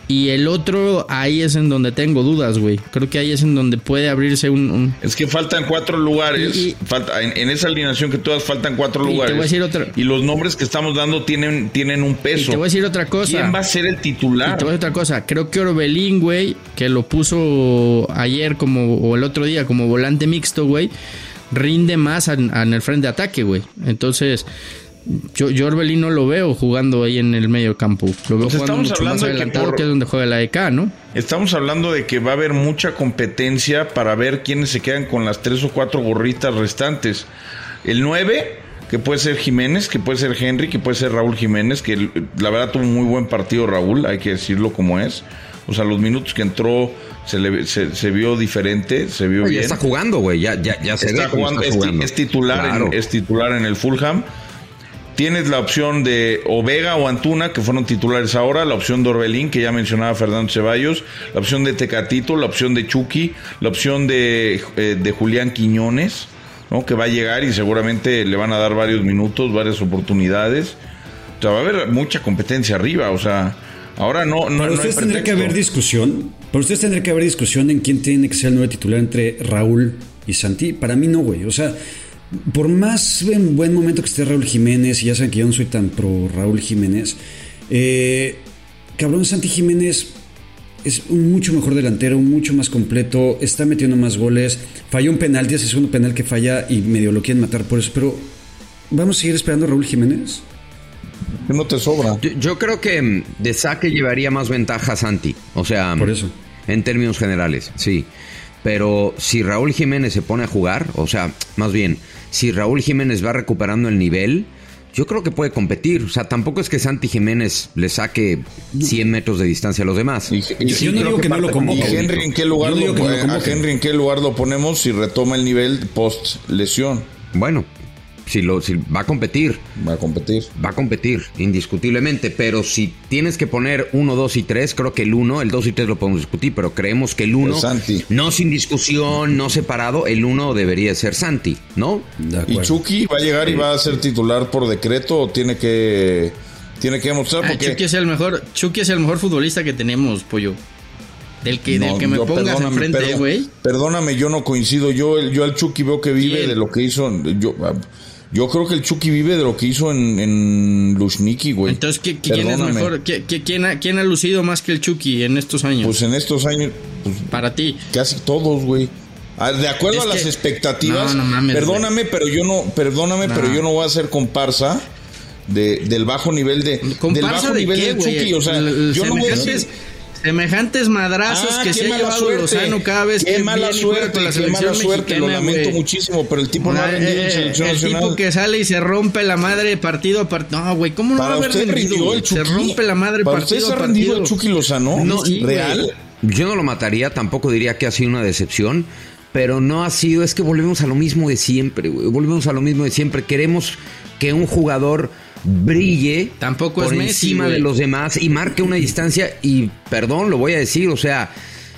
Y el otro, ahí es en donde tengo dudas, güey. Creo que ahí es en donde puede abrirse un... un- Es que faltan cuatro lugares. Y- y- falta, en, en esa alineación que todas faltan cuatro Y te lugares. voy a decir otra- Y los nombres que estamos dando tienen, tienen un Y peso. te voy a decir otra cosa. ¿Quién va a ser el titular? Y te voy a decir otra cosa, creo que Orbelín, güey, que lo puso ayer como, o el otro día como volante mixto, güey, rinde más en, en el frente de ataque, güey. Entonces, yo, yo Orbelín no lo veo jugando ahí en el medio campo. Lo veo Pues jugando mucho más que por- que es donde juega la EK, ¿no? Estamos hablando de que va a haber mucha competencia para ver quiénes se quedan con las tres o cuatro gorritas restantes. El 9, que puede ser Jiménez, que puede ser Henry, que puede ser Raúl Jiménez, que la verdad tuvo un muy buen partido Raúl, hay que decirlo como es. O sea, los minutos que entró se, le, se, se vio diferente, se vio ya bien. está jugando, güey. Ya, ya, ya se Está jugando, está es, ti- jugando. es titular Claro. en, es titular en el Fulham. Tienes la opción de Ovega o Antuna, que fueron titulares ahora, la opción de Orbelín, que ya mencionaba Fernando Ceballos, la opción de Tecatito, la opción de Chucky, la opción de, eh, de Julián Quiñones, ¿no? que va a llegar y seguramente le van a dar varios minutos, varias oportunidades. O sea, va a haber mucha competencia arriba, o sea, ahora no, no, Para no hay ustedes tendría que haber discusión. Para ustedes tendría que haber discusión en quién tiene que ser el nuevo titular entre Raúl y Santi. Para mí no, güey. O sea, por más en buen momento que esté Raúl Jiménez, y ya saben que yo no soy tan pro Raúl Jiménez, eh, cabrón, Santi Jiménez es un mucho mejor delantero, mucho más completo, está metiendo más goles. Falló un penalti, ese segundo penal que falla y medio lo quieren matar por eso, pero ¿vamos a seguir esperando a Raúl Jiménez? Que no te sobra. Yo, yo creo que mm, de saque llevaría más ventaja a Santi. O sea, Por eso. en términos generales, sí. Pero si Raúl Jiménez se pone a jugar, o sea, más bien, si Raúl Jiménez va recuperando el nivel, yo creo que puede competir. O sea, tampoco es que Santi Jiménez le saque 100 metros de distancia a los demás. Y- y- Yo no digo que no lo convoque. ¿Y Henry en qué lugar Yo lo, que no lo a. Henry en qué lugar lo ponemos si retoma el nivel post lesión? Bueno, si, lo, si va a competir, Va a competir. va a competir, indiscutiblemente. Pero si tienes que poner 1, 2 y 3, creo que el 1, el 2 y 3 lo podemos discutir, pero creemos que el 1, El Santi. no sin discusión, no separado, el 1 debería ser Santi, ¿no? De ¿Y. Chucky va a llegar y va a ser titular por decreto o tiene que tiene que demostrar Ah, porque Chucky es el mejor, Chucky es el mejor futbolista que tenemos, pollo. Del que, del No, que me yo- pongas enfrente, güey. Perdóname, yo no coincido. Yo yo al Chucky veo que vive ¿Quién? de lo que hizo yo yo creo que el Chucky vive de lo que hizo en, en Lushniki, güey. Entonces, ¿qui- ¿quién es mejor? ¿Qui- qui- quién, ha, quién ha lucido más que el Chucky en estos años? Pues en estos años pues, para ti. Casi todos, güey. Ah, De acuerdo Es a las que- expectativas. No, no mames, perdóname, pero yo no, perdóname, No. pero yo no voy a hacer comparsa de, del bajo nivel de del ¿Comparsa bajo de nivel qué, güey? Chucky. O sea, El- el yo no voy a decir. Semejantes madrazos Ah, que qué se ha llevado suerte. Lozano cada vez qué que mala viene suerte, con la qué selección mala suerte, lo lamento muchísimo, pero el tipo no ha Ah, rendido en eh, selección el nacional. tipo que sale y se rompe la madre partido a partido. No, güey, ¿cómo no va a haber rendido, el Se rompe la madre Para partido usted se a ha rendido el. Chucky Lozano. No, sí, real. Yo no lo mataría, tampoco diría que ha sido una decepción, pero no ha sido, es que volvemos a lo mismo de siempre, güey. Volvemos a lo mismo de siempre. Queremos que un jugador brille Tampoco por es encima de los demás y marque una distancia y perdón, lo voy a decir, o sea,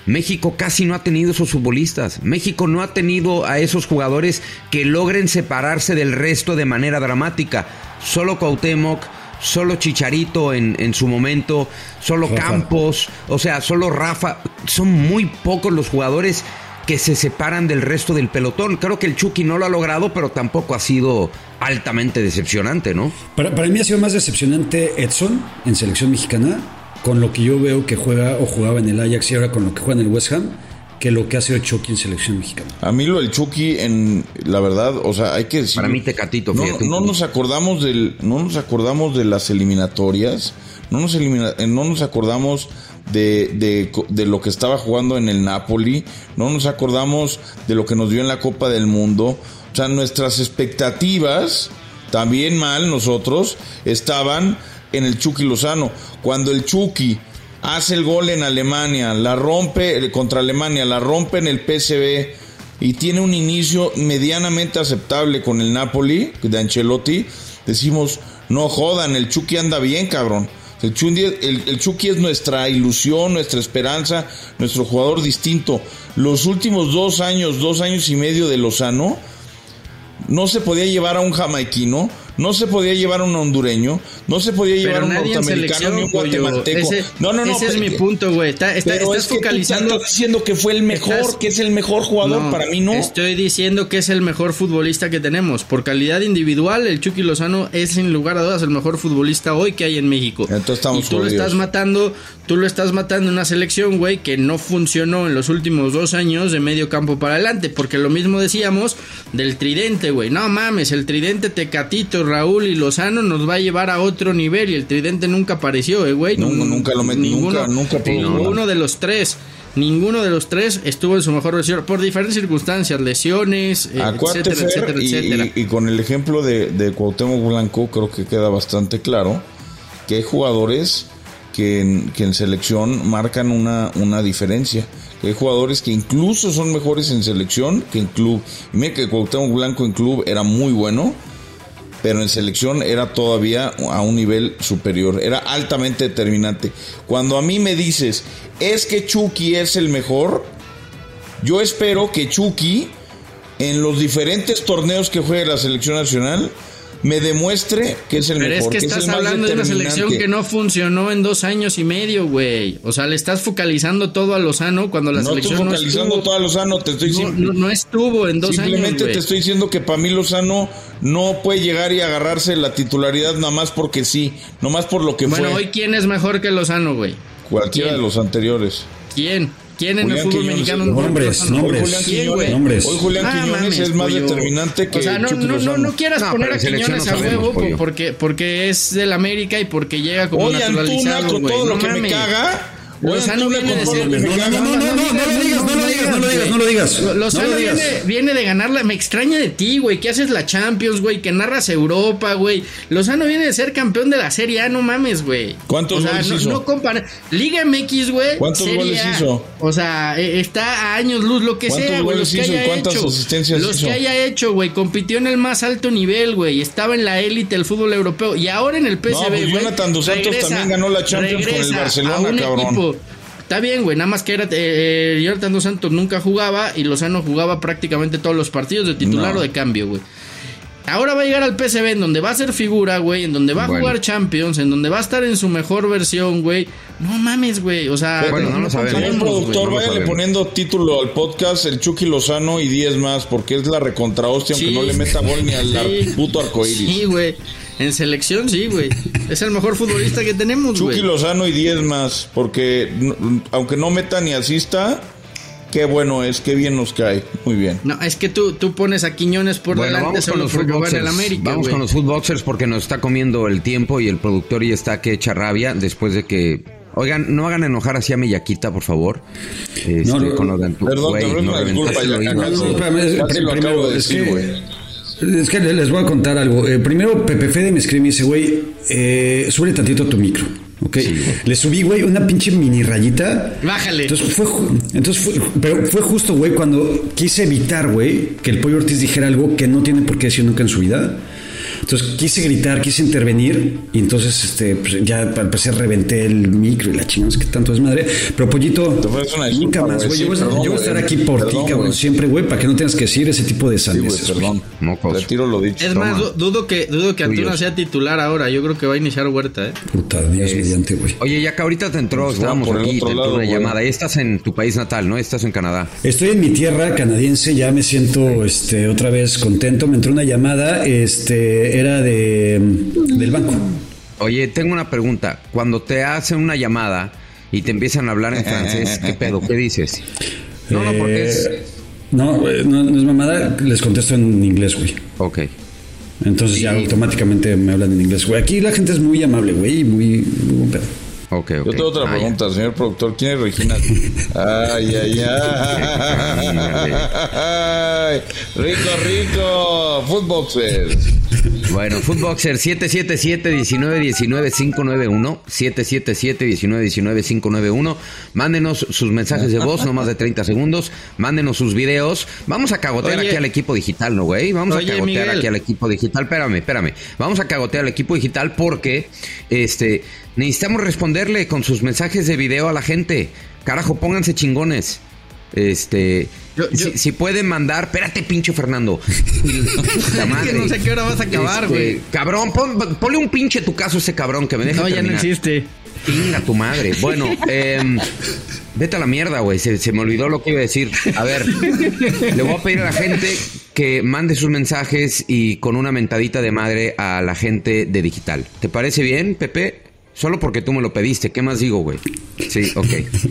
México casi no ha tenido esos futbolistas. México no ha tenido a esos jugadores que logren separarse del resto de manera dramática. Solo Cuauhtémoc, solo Chicharito en, en su momento, solo Rafa. Campos, o sea, solo Rafa. Son muy pocos los jugadores que se separan del resto del pelotón. Creo que el Chucky no lo ha logrado, pero tampoco ha sido altamente decepcionante, ¿no? Para, para mí ha sido más decepcionante Edson en selección mexicana, con lo que yo veo que juega o jugaba en el Ajax y ahora con lo que juega en el West Ham, que lo que ha sido Chucky en selección mexicana. A mí lo del Chucky, en la verdad, o sea, hay que decir. Para mí Tecatito, no, fíjate. no nos acordamos del, no nos acordamos de las eliminatorias, no nos elimina- eh, no nos acordamos de, de, lo que estaba jugando en el Napoli, no nos acordamos de lo que nos dio en la Copa del Mundo. O sea, nuestras expectativas, también mal nosotros, estaban en el Chucky Lozano. Cuando el Chucky hace el gol en Alemania, la rompe eh, contra Alemania, la rompe en el PSV y tiene un inicio medianamente aceptable con el Napoli de Ancelotti, decimos, no jodan, el Chucky anda bien, cabrón. El el Chucky es nuestra ilusión, nuestra esperanza, nuestro jugador distinto. Los últimos dos años, dos años y medio de Lozano, no se podía llevar a un jamaiquino, no se podía llevar un hondureño, no se podía llevar Pero un norteamericano ni un guatemalteco. Ese, no, no, no. ese es mi punto, güey. Está, estás es que tú focalizando. estás diciendo que fue el mejor, Estás- que es el mejor jugador, No, para mí no. Estoy diciendo que es el mejor futbolista que tenemos. Por calidad individual, el Chucky Lozano es sin lugar a dudas el mejor futbolista hoy que hay en México. Entonces estamos y tú lo estás matando, tú lo estás matando en una selección, güey, que no funcionó en los últimos dos años de medio campo para adelante. Porque lo mismo decíamos del tridente, güey. No mames, el tridente Tecatito, Raúl y Lozano nos va a llevar a otro nivel. Y el tridente nunca apareció, eh, güey. Nunca- nunca lo met- nunca- nunca pudo Ninguno de los tres. Ninguno de los tres estuvo en su mejor versión por diferentes circunstancias, lesiones, eh, etcétera, Fer, etcétera, y, etcétera. y- y con el ejemplo de, de Cuauhtémoc Blanco, creo que queda bastante claro que hay jugadores que en, que en selección marcan una, una diferencia. Que hay jugadores que incluso son mejores en selección que en club. Y mira que Cuauhtémoc Blanco en club era muy bueno, pero en selección era todavía a un nivel superior, era altamente determinante. Cuando a mí me dices, es que Chucky es el mejor, yo espero que Chucky, en los diferentes torneos que juegue la selección nacional, me demuestre que es el Pero es mejor. que es estás el más hablando de una selección que no funcionó en dos años y medio, güey. O sea, le estás focalizando todo a Lozano cuando la No selección no focalizando estuvo, todo a Lozano, te estoy no, diciendo. no- no estuvo en dos Simplemente años, güey. te estoy diciendo que para mí Lozano no puede llegar y agarrarse la titularidad nada más porque sí, no más por lo que Bueno, fue hoy quién es mejor que Lozano, güey. cualquiera ¿quién? de los anteriores. ¿Quién? ¿Quién en el fútbol Quiñones, mexicano? nombres, nombres. Hoy Julián ¿Quién, Quiñones, güey? Nombres. hoy Julián Ah, Quiñones mames, es más pollo. determinante que O sea, no, no, no, no quieras No, poner a Quiñones a huevo pollo. porque, porque es del América y porque llega como Oye, Antuna, naturalizado, con güey. todo lo que me caga. Lozano viene de ser- No, no, no, no, lo digas, no lo digas, no lo digas, no lo digas. Lo- Lozano viene, viene de ganarla. Me extraña de ti, güey. Que haces la Champions, güey. Que narras Europa, güey. Lozano viene de ser campeón de la Serie A, no mames, güey. ¿Cuántos goles no, hizo? No compara. Liga MX, güey. ¿Cuántos goles hizo? O sea, eh, está a años luz, lo que ¿Cuántos sea, güey. Los goles que hizo y haya cuántas hecho. asistencias los hizo? que haya hecho, güey. Compitió en el más alto nivel, güey. Estaba en la élite del fútbol europeo. Y ahora en el PSV, pues güey. Jonathan Dos Santos también ganó la Champions con el Barcelona, cabrón. Está bien, güey, nada más que era eh, eh, Jonathan Dos Santos nunca jugaba y Lozano jugaba prácticamente todos los partidos de titular No. o de cambio, güey. Ahora va a llegar al PSV en donde va a ser figura, güey, en donde va a jugar Champions, en donde va a estar en su mejor versión, güey. No mames, güey, o sea, Bueno, no lo sabemos. Productor, no váyale poniendo título al podcast El Chucky Lozano y 10 más, porque es la recontra hostia, aunque no le meta gol ni al Sí. puto arcoíris. Sí, güey. En selección, sí, güey. Es el mejor futbolista que tenemos, Chucky güey. Lozano y 10 más, porque aunque no meta ni asista, qué bueno es, qué bien nos cae. Muy bien. No, es que tú, tú pones a Quiñones por Bueno, delante solo los porque juega en el. América, Vamos con los footboxers porque nos está comiendo el tiempo y el productor ya está que echa rabia después de que Oigan, no hagan enojar así a Miyaquita, por favor. Este, No, no, con lo de Antu- Perdón, te disculpa, casi- No, espérame, es- casi lo primero, es decir, que- güey. Es que les voy a contar algo. Eh, primero, Pepe Fede me escribe y me dice, güey, eh, sube tantito tu micro. ¿Ok? Le subí, güey, una pinche mini rayita. Bájale. Entonces fue, ju- entonces fue, pero fue justo, güey, cuando quise evitar, güey, que el pollo Ortiz dijera algo que no tiene por qué decir nunca en su vida. Entonces quise gritar, quise intervenir y entonces este, pues, ya al parecer reventé el micro y la chingada, es que tanto es madre. Pero pollito, disculpa, nunca más, güey, sí, yo, voy a- perdón, yo voy a estar aquí por Perdón, ti, cabrón, siempre, güey, para que no tengas que decir ese tipo de Sí, sandeces. güey. perdón. Mocos. Retiro lo dicho. Es Toma. más, du- dudo que, dudo que Antuna sea titular ahora. Yo creo que va a iniciar Huerta, ¿eh? Puta, Dios mediante, güey. Oye, ya que ahorita te entró, Pues estábamos aquí, te entró lado, una llamada. Ahí estás en tu país natal, ¿no? Estás en Canadá. Estoy en mi tierra canadiense, ya me siento este, otra vez contento. Me entró una llamada, este, era de, del banco. Oye, tengo una pregunta. Cuando te hacen una llamada y te empiezan a hablar en francés, ¿qué [laughs] pedo? ¿Qué dices? No, no, porque es... Eh, No, eh, no, no es mamada, les contesto en inglés, güey. Ok. Entonces ya automáticamente me hablan en inglés, güey. Aquí la gente es muy amable, güey, y muy, muy buen pedo. Ok, ok. Yo tengo otra Ah, ya. pregunta, señor productor. ¿Quién es Regina? Ay, ay, ay. Rico, rico. Footboxers. Bueno, Footboxer 777-1919-591. 777-1919-591. Mándenos sus mensajes de voz, no más de 30 segundos. Mándenos sus videos. Vamos a cagotear Oye. aquí al equipo digital, ¿no, güey? Vamos Oye, a cagotear Miguel. aquí al equipo digital. Espérame, espérame. Vamos a cagotear al equipo digital porque este necesitamos responderle con sus mensajes de video a la gente. Carajo, pónganse chingones. Este, Yo- yo- Si, si pueden mandar, espérate, pinche Fernando. La [laughs] Es que no sé qué hora vas a acabar, Este, güey. Cabrón, pon- ponle un pinche tu caso a ese cabrón que me deja No, ya no terminar. existe. Pinga tu madre. Bueno, em, vete a la mierda, güey. Se, se me olvidó lo que iba a decir. A ver, le voy a pedir a la gente que mande sus mensajes y con una mentadita de madre a la gente de digital. ¿Te parece bien, Pepe? Solo porque tú me lo pediste. ¿Qué más digo, güey? Sí, ok.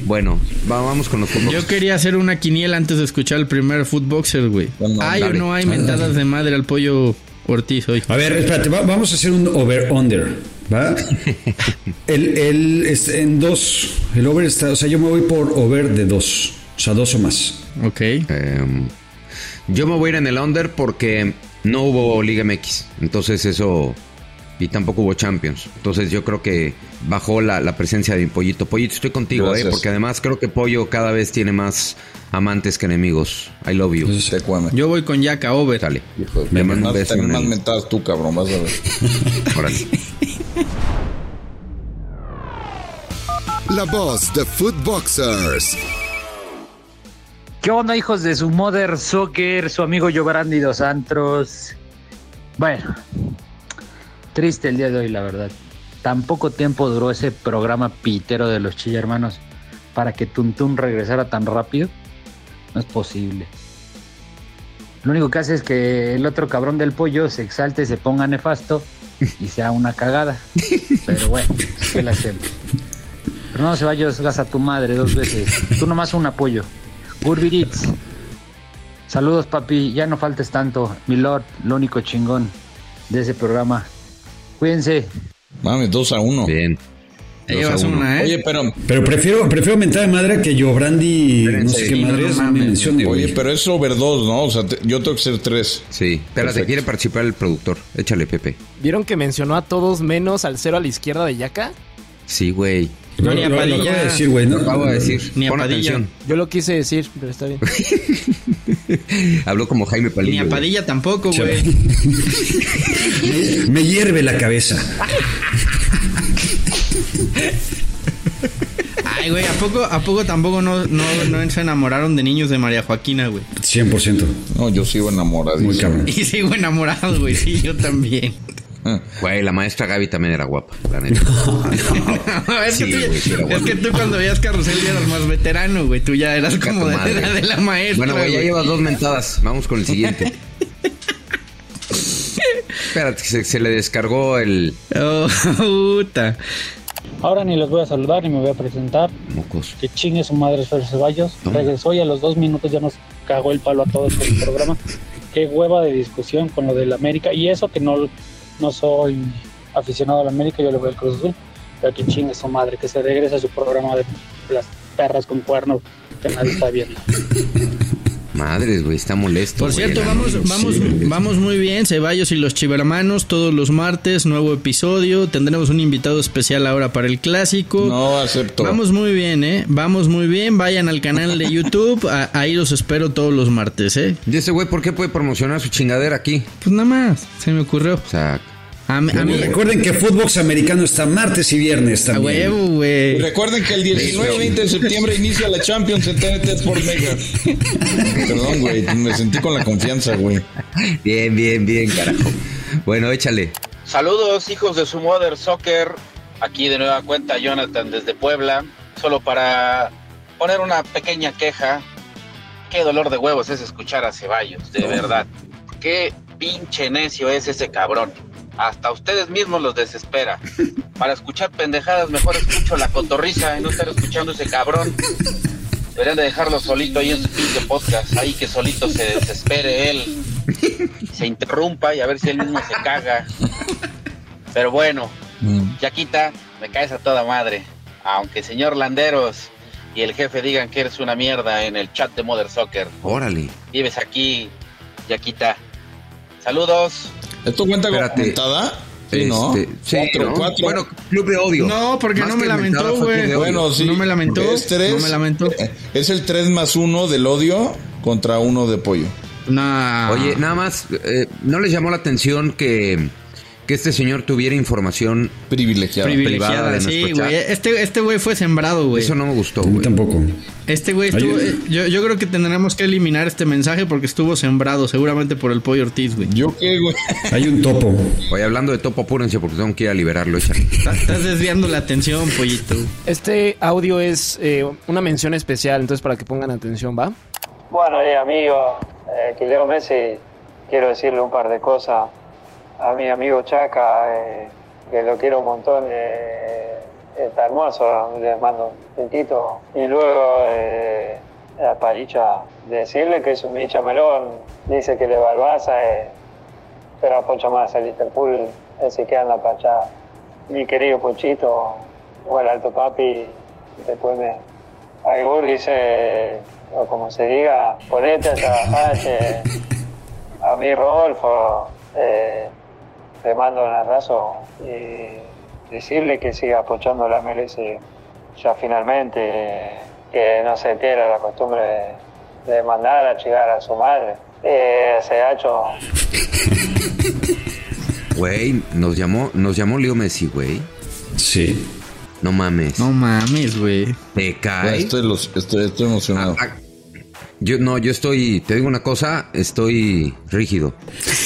Bueno, va- vamos con los fútbol. Yo quería hacer una quiniela antes de escuchar el primer Footboxer, güey. Bueno, ¿Hay o no hay mentadas de madre al pollo Ortiz hoy? A ver, espérate, va- vamos a hacer un over-under, ¿va? [laughs] El, el, este, en dos, el over está, o sea, yo me voy por over de dos, o sea, dos o más. Ok. Em, yo me voy a ir en el under porque no hubo Liga MX. Entonces eso... Y tampoco hubo Champions. Entonces yo creo que bajó la, la presencia de mi pollito. Pollito, estoy contigo, ¿eh? Porque además creo que Pollo cada vez tiene más amantes que enemigos. I love you. Yo voy con Yaka Over. Dale. Hijo de- Le mando un Más- en más mentadas tú, cabrón. Vas a ver. [laughs] Órale. La voz de Footboxers. ¿Qué onda, hijos de su Mother Soccer? Su amigo Giovanni Dos Santos. Bueno, triste el día de hoy, la verdad. Tan poco tiempo duró ese programa pitero de los Chilla Hermanos para que Tuntún regresara tan rápido. No es posible. Lo único que hace es que el otro cabrón del pollo se exalte, se ponga nefasto y sea una cagada. Pero bueno, ¿qué le hacemos? Pero no se vayas gas a tu madre dos veces. Tú nomás un apoyo. Urbiritz. Saludos, papi. Ya no faltes tanto. Mi lord, lo único chingón de ese programa. Cuídense. Mames, dos a uno. Bien. Llevas una, ¿eh? Oye, pero, Pero prefiero, prefiero mentar de madre que yo, Brandy, no sé qué madre no es, no me mames, mencione, oye, güey. pero es over dos, ¿no? O sea, te- yo tengo que ser tres. Sí. Espérate, Perfecto. quiere participar el productor. Échale, Pepe. ¿Vieron que mencionó a todos menos al cero a la izquierda de Yaka? Sí, güey. Lo, ni a lo- lo Padilla. acabo de decir, güey. ¿no? Lo acabo de decir. Ni a Pon Padilla. atención. Yo lo quise decir, pero está bien. [laughs] Habló como Jaime Ni Palillo. a güey. Padilla tampoco, güey. Me, [laughs] me hierve la cabeza. Ay, güey, ¿a poco, ¿a poco tampoco no, no, no se enamoraron de niños de María Joaquina, güey? 100%. No, yo sigo enamorado. Muy cabrón. Y sigo enamorado, güey. Sí, yo también. Güey, la maestra Gaby también era guapa, la neta. [laughs] es, Sí, que tú, sí es que tú cuando veías carrusel ya eras más veterano, güey. Tú ya eras Chica como de, la, de la maestra. Bueno, güey, ya llevas dos mentadas. Vamos con el siguiente. [laughs] Espérate, que se, se le descargó el Oh, puta. Ahora ni los voy a saludar ni me voy a presentar. mocos. Que chingue su madre Fer Ceballos. No. Regresó y a los dos minutos ya nos cagó el palo a todos por el programa. [laughs] Qué hueva de discusión con lo del América. Y eso que no, no soy aficionado al América, yo le voy al Cruz Azul. pero que chingue su madre, que se regrese a su programa de las perras con cuernos que nadie está viendo. [laughs] Madres, güey, está molesto. Por cierto, vamos, vamos, Sí. vamos muy bien. Ceballos y los Chivermanos todos los martes, nuevo episodio. Tendremos un invitado especial ahora para el clásico. No acepto. Vamos muy bien, ¿eh? Vamos muy bien. Vayan al canal de YouTube. A- ahí los espero todos los martes, ¿eh? ¿Y ese güey por qué puede promocionar su chingadera aquí? Pues nada más, se me ocurrió. O sea, A, mí- a mí, Recuerden que Footbox americano está martes y viernes también. huevo, recuerden que el 19 y 20 de septiembre inicia la Champions en TNT Sport Mega. Perdón, güey, me sentí con la confianza, güey. bien, bien, bien, carajo. Bueno, échale. Saludos, hijos de su Mother Soccer. Aquí de nueva cuenta Jonathan desde Puebla. Solo para poner una pequeña queja. Qué dolor de huevos es escuchar a Ceballos, de verdad. Qué pinche necio es ese cabrón. Hasta ustedes mismos los desespera. Para escuchar pendejadas, mejor escucho la cotorriza y no estar escuchando ese cabrón. Deberían de dejarlo solito ahí en su pinche podcast. Ahí que solito se desespere él. Se interrumpa y a ver si él mismo se caga. Pero bueno, Yaquita, me caes a toda madre. Aunque señor Landeros y el jefe digan que eres una mierda en el chat de Mother Soccer. Órale. Vives aquí, Yaquita. Saludos. ¿Esto cuenta con Espérate. comentada? Sí, ¿no? Este, sí, Cuatro, ¿no? cuatro. Bueno, club de odio. No, porque Más no me lamentó, fue. Bueno, sí. No me lamentó, Es tres. no me lamentó. eh, Es el 3 más 1 del odio contra uno de pollo. Nah. Oye, nada más, eh, ¿no les llamó la atención que, que este señor tuviera información Privilegiado. privada privilegiada, de sí, güey. Este, este güey fue sembrado, güey. Eso no me gustó, A mí güey. tampoco. Este güey estuvo. Eh, yo, yo creo que tendremos que eliminar este mensaje porque estuvo sembrado, seguramente por el pollo Ortiz, güey. ¿Yo qué, güey? Hay un topo. Oye, hablando de topo, apúrense porque tengo que ir a liberarlo. Estás desviando la atención, pollito. Este audio es eh, una mención especial, entonces para que pongan atención, ¿va? Bueno, eh, amigo, eh, Messi, quiero decirle un par de cosas. A mi amigo Chaca, eh, que lo quiero un montón, eh, está hermoso, le mando un tintito. Y luego eh, a Paricha, decirle que es un hincha melón, dice que le Barça, eh, pero apoya más al Liverpool, ese que anda para allá. Mi querido Pochito, o el Alto Papi, después me, al Gurgis, eh, o como se diga, ponete a trabajar. a mí, Rodolfo, le mando un abrazo y decirle que siga apoyando la MLS ya finalmente, eh, que no se entera la costumbre de, de mandar a chigar a su madre. Eh, se ha hecho Güey, nos llamó, nos llamó Leo Messi, güey. Sí. No mames. No mames, güey. Te cae. Estoy, los- estoy, estoy emocionado. Yo no, yo estoy, te digo una cosa, estoy rígido.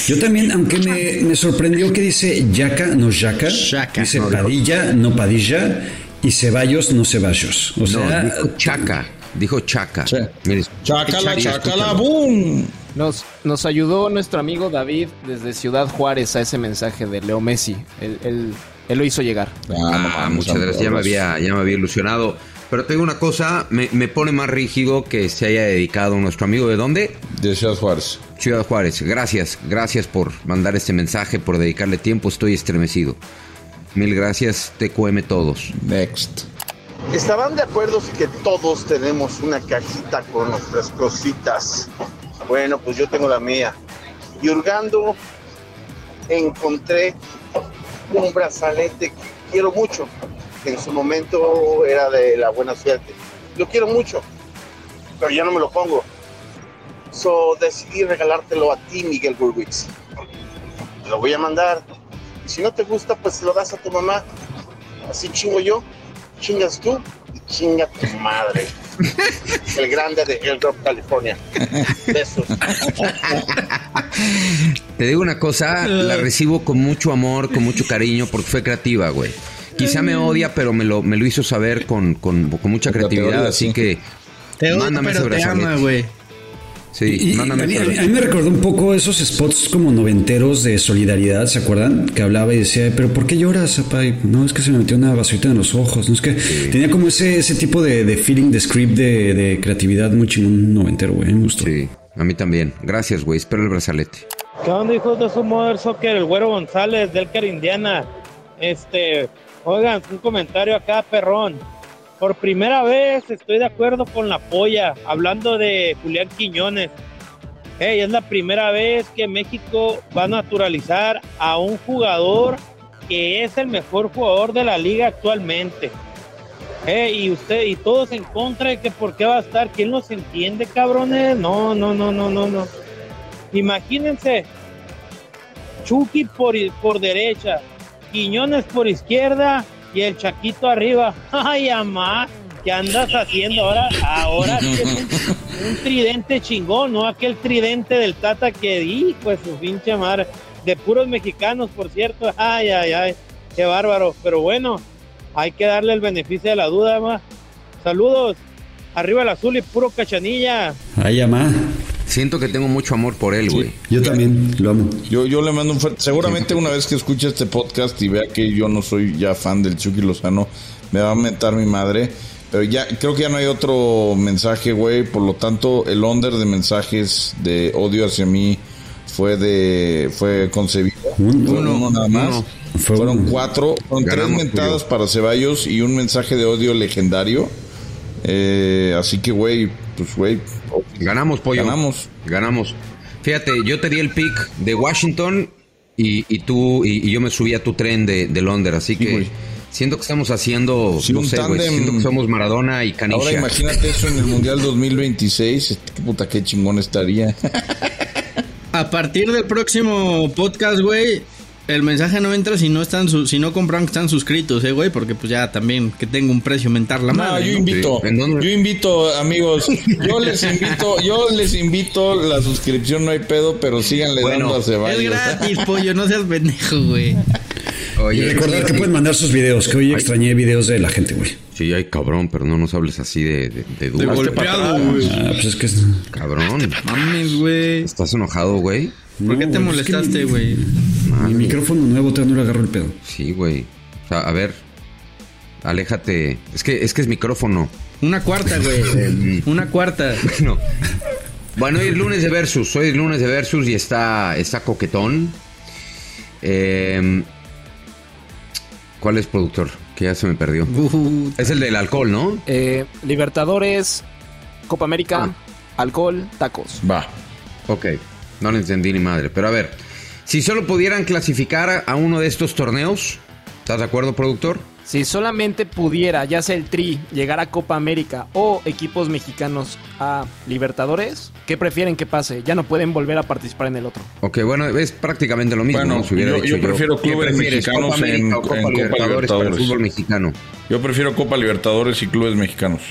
Yo también, aunque me, me sorprendió que dice Yaca, no Yaca. Yaca. Dice No, Padilla, no Padilla. Y Ceballos, no Ceballos. O No, sea, dijo Chaca, dijo Chaca. Sí. Mire, escucha, chácala, escúchalo. boom. Nos, nos ayudó nuestro amigo David desde Ciudad Juárez a ese mensaje de Leo Messi. Él, él- él lo hizo llegar. Ah, muchas gracias, ya me había, ya me había ilusionado. Pero te digo una cosa, me, me pone más rígido que se haya dedicado nuestro amigo de dónde? De Ciudad Juárez. Ciudad Juárez. Gracias, gracias por mandar este mensaje, por dedicarle tiempo, estoy estremecido. Mil gracias, TQM todos. Next. ¿Estarán de acuerdo que todos tenemos una cajita con nuestras cositas? Bueno, pues yo tengo la mía. Y hurgando encontré un brazalete que quiero mucho. Que En su momento era de la buena suerte. Lo quiero mucho, pero ya no me lo pongo. So decidí regalártelo a ti, Miguel Burwitz. Lo voy a mandar. Y si no te gusta, pues lo das a tu mamá. Así chingo yo, chingas tú y chinga tu madre. [laughs] El grande de Hilltop, California. Besos. Te digo una cosa, la recibo con mucho amor, con mucho cariño, porque fue creativa, güey. Quizá me odia, pero me lo, me lo hizo saber con, con, con mucha creatividad, así sí. que Te odio, mándame ese pero te brazalete. ama, güey. Sí, Y- a, mí, ese a mí- a brazalete. mí me recordó un poco esos spots como noventeros de solidaridad, ¿se acuerdan? Que hablaba y decía, pero ¿por qué lloras, papá? Y, no, es que se me metió una basurita en los ojos. No es que tenía como ese, ese tipo de, de feeling, de script, de, de creatividad muy chingón noventero, güey. Me gustó. Sí, a mí también. Gracias, güey. Espero el brazalete. ¿Qué onda, hijos de su Mother Soccer? El güero González, del Car Indiana. Este, Oigan, un comentario acá, perrón. Por primera vez estoy de acuerdo con la polla, hablando de Julián Quiñones. Es la primera vez que México va a naturalizar a un jugador que es el mejor jugador de la liga actualmente. Y usted y todos en contra de que por qué va a estar, ¿quién los entiende, cabrones? No, no, no, no, no, no. Imagínense, Chucky por, por derecha, Quiñones por izquierda y el Chaquito arriba. [laughs] Ay, amá, ¿qué andas haciendo ahora? Ahora [laughs] un, tridente chingón, no aquel tridente del Tata que di, pues su pinche madre. De puros mexicanos, por cierto. Ay, ay, ay, qué bárbaro. Pero bueno, hay que darle el beneficio de la duda, ma. Saludos. Arriba el azul y puro cachanilla. Ay, amá. Siento que tengo mucho amor por él, güey. Yo también lo amo. Yo, yo le mando un fuerte. Seguramente una vez que escuche este podcast y vea que yo no soy ya fan del Chucky Lozano, me va a mentar mi madre. Pero ya creo que ya no hay otro mensaje, güey. Por lo tanto, el under de mensajes de odio hacia mí fue de fue concebido. Uno. Uno nada más. Uno. Fueron cuatro, fueron tres mentadas para Ceballos y un mensaje de odio legendario. Eh, así que, güey, pues, güey, Ganamos, pollo. Ganamos. Ganamos. Fíjate, yo te di el pick de Washington y, y tú y, y yo me subí a tu tren de, de Londres, así Sí, que siento que estamos haciendo, Sí, no sé, güey, siento que somos Maradona y Ahora Canicia. imagínate eso en el Mundial 2026. Este, qué puta, qué chingón estaría. A partir del próximo podcast, güey, el mensaje no entra si no están su- si no compran que están suscritos, eh, güey, porque pues ya también que tengo un precio mentar la No, madre. yo ¿no? invito, yo invito, amigos, yo les invito, yo les invito la suscripción, no hay pedo, pero síganle Bueno, dando a Es Ceballos. gratis, pollo, no seas pendejo, güey. Y Oye, recordar que sí, pueden mandar sus videos, que hoy extrañé videos de la gente, güey. Sí, ay, cabrón, pero no nos hables así de, de, de duro. De golpeado, güey. Ah, pues es que es- Cabrón, Mames, güey. ¿estás enojado, güey? ¿Por qué te güey, es que molestaste, güey? Mi micrófono nuevo todavía no le agarro el pedo. Sí, güey. O sea, a ver, aléjate. Es que es que es micrófono. Una cuarta, güey. [laughs] Una cuarta. Bueno, bueno, hoy es lunes de Versus. Hoy es lunes de Versus y está, está coquetón. Eh, ¿Cuál es productor? Que ya se me perdió. Uh, Es el del alcohol, ¿no? Eh, Libertadores, Copa América, Ah. alcohol, tacos. Va. Ok, no le entendí ni madre. Pero a ver, si solo pudieran clasificar a uno de estos torneos, ¿estás de acuerdo, productor? Si solamente pudiera, ya sea el Tri, llegar a Copa América o equipos mexicanos a Libertadores, ¿qué prefieren que pase? Ya no pueden volver a participar en el otro. Ok, bueno, es prácticamente lo mismo. Bueno, ¿no? Si hubiera yo- dicho yo prefiero ¿qué clubes mexicanos Copa en- Copa en Copa Libertadores para el Libertadores. fútbol mexicano. Yo prefiero Copa Libertadores y clubes mexicanos.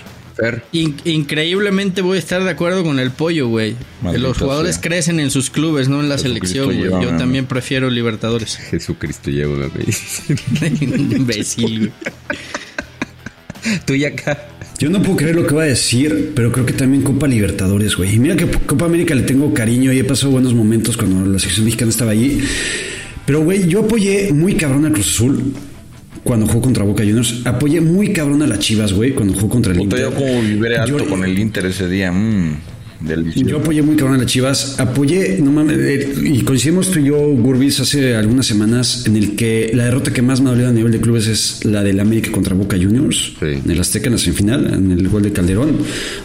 Fer, in- increíblemente voy a estar de acuerdo con el pollo, güey. Los jugadores sea. crecen en sus clubes, no en la Jesucristo, selección, güey. Yo también prefiero Libertadores. [laughs] Jesucristo, llévame. [laughs] Imbécil, güey. Tú y acá. Yo no puedo creer lo que va a decir, pero creo que también Copa Libertadores, güey. Y mira que Copa América le tengo cariño y he pasado buenos momentos cuando la selección mexicana estaba allí. Pero, güey, yo apoyé muy cabrón a Cruz Azul cuando jugó contra Boca Juniors. Apoyé muy cabrón a las Chivas, güey, cuando jugó contra el Puta, Inter. yo como vibré alto Yo- con el Inter ese día. Mmm, Yo apoyé muy cabrón a las Chivas. Apoyé, no mames, eh, y coincidimos tú y yo, Gurbis, hace algunas semanas en el que la derrota que más me ha dolido a nivel de clubes es la del América contra Boca Juniors. Sí. En el Azteca, en la semifinal, en el gol de Calderón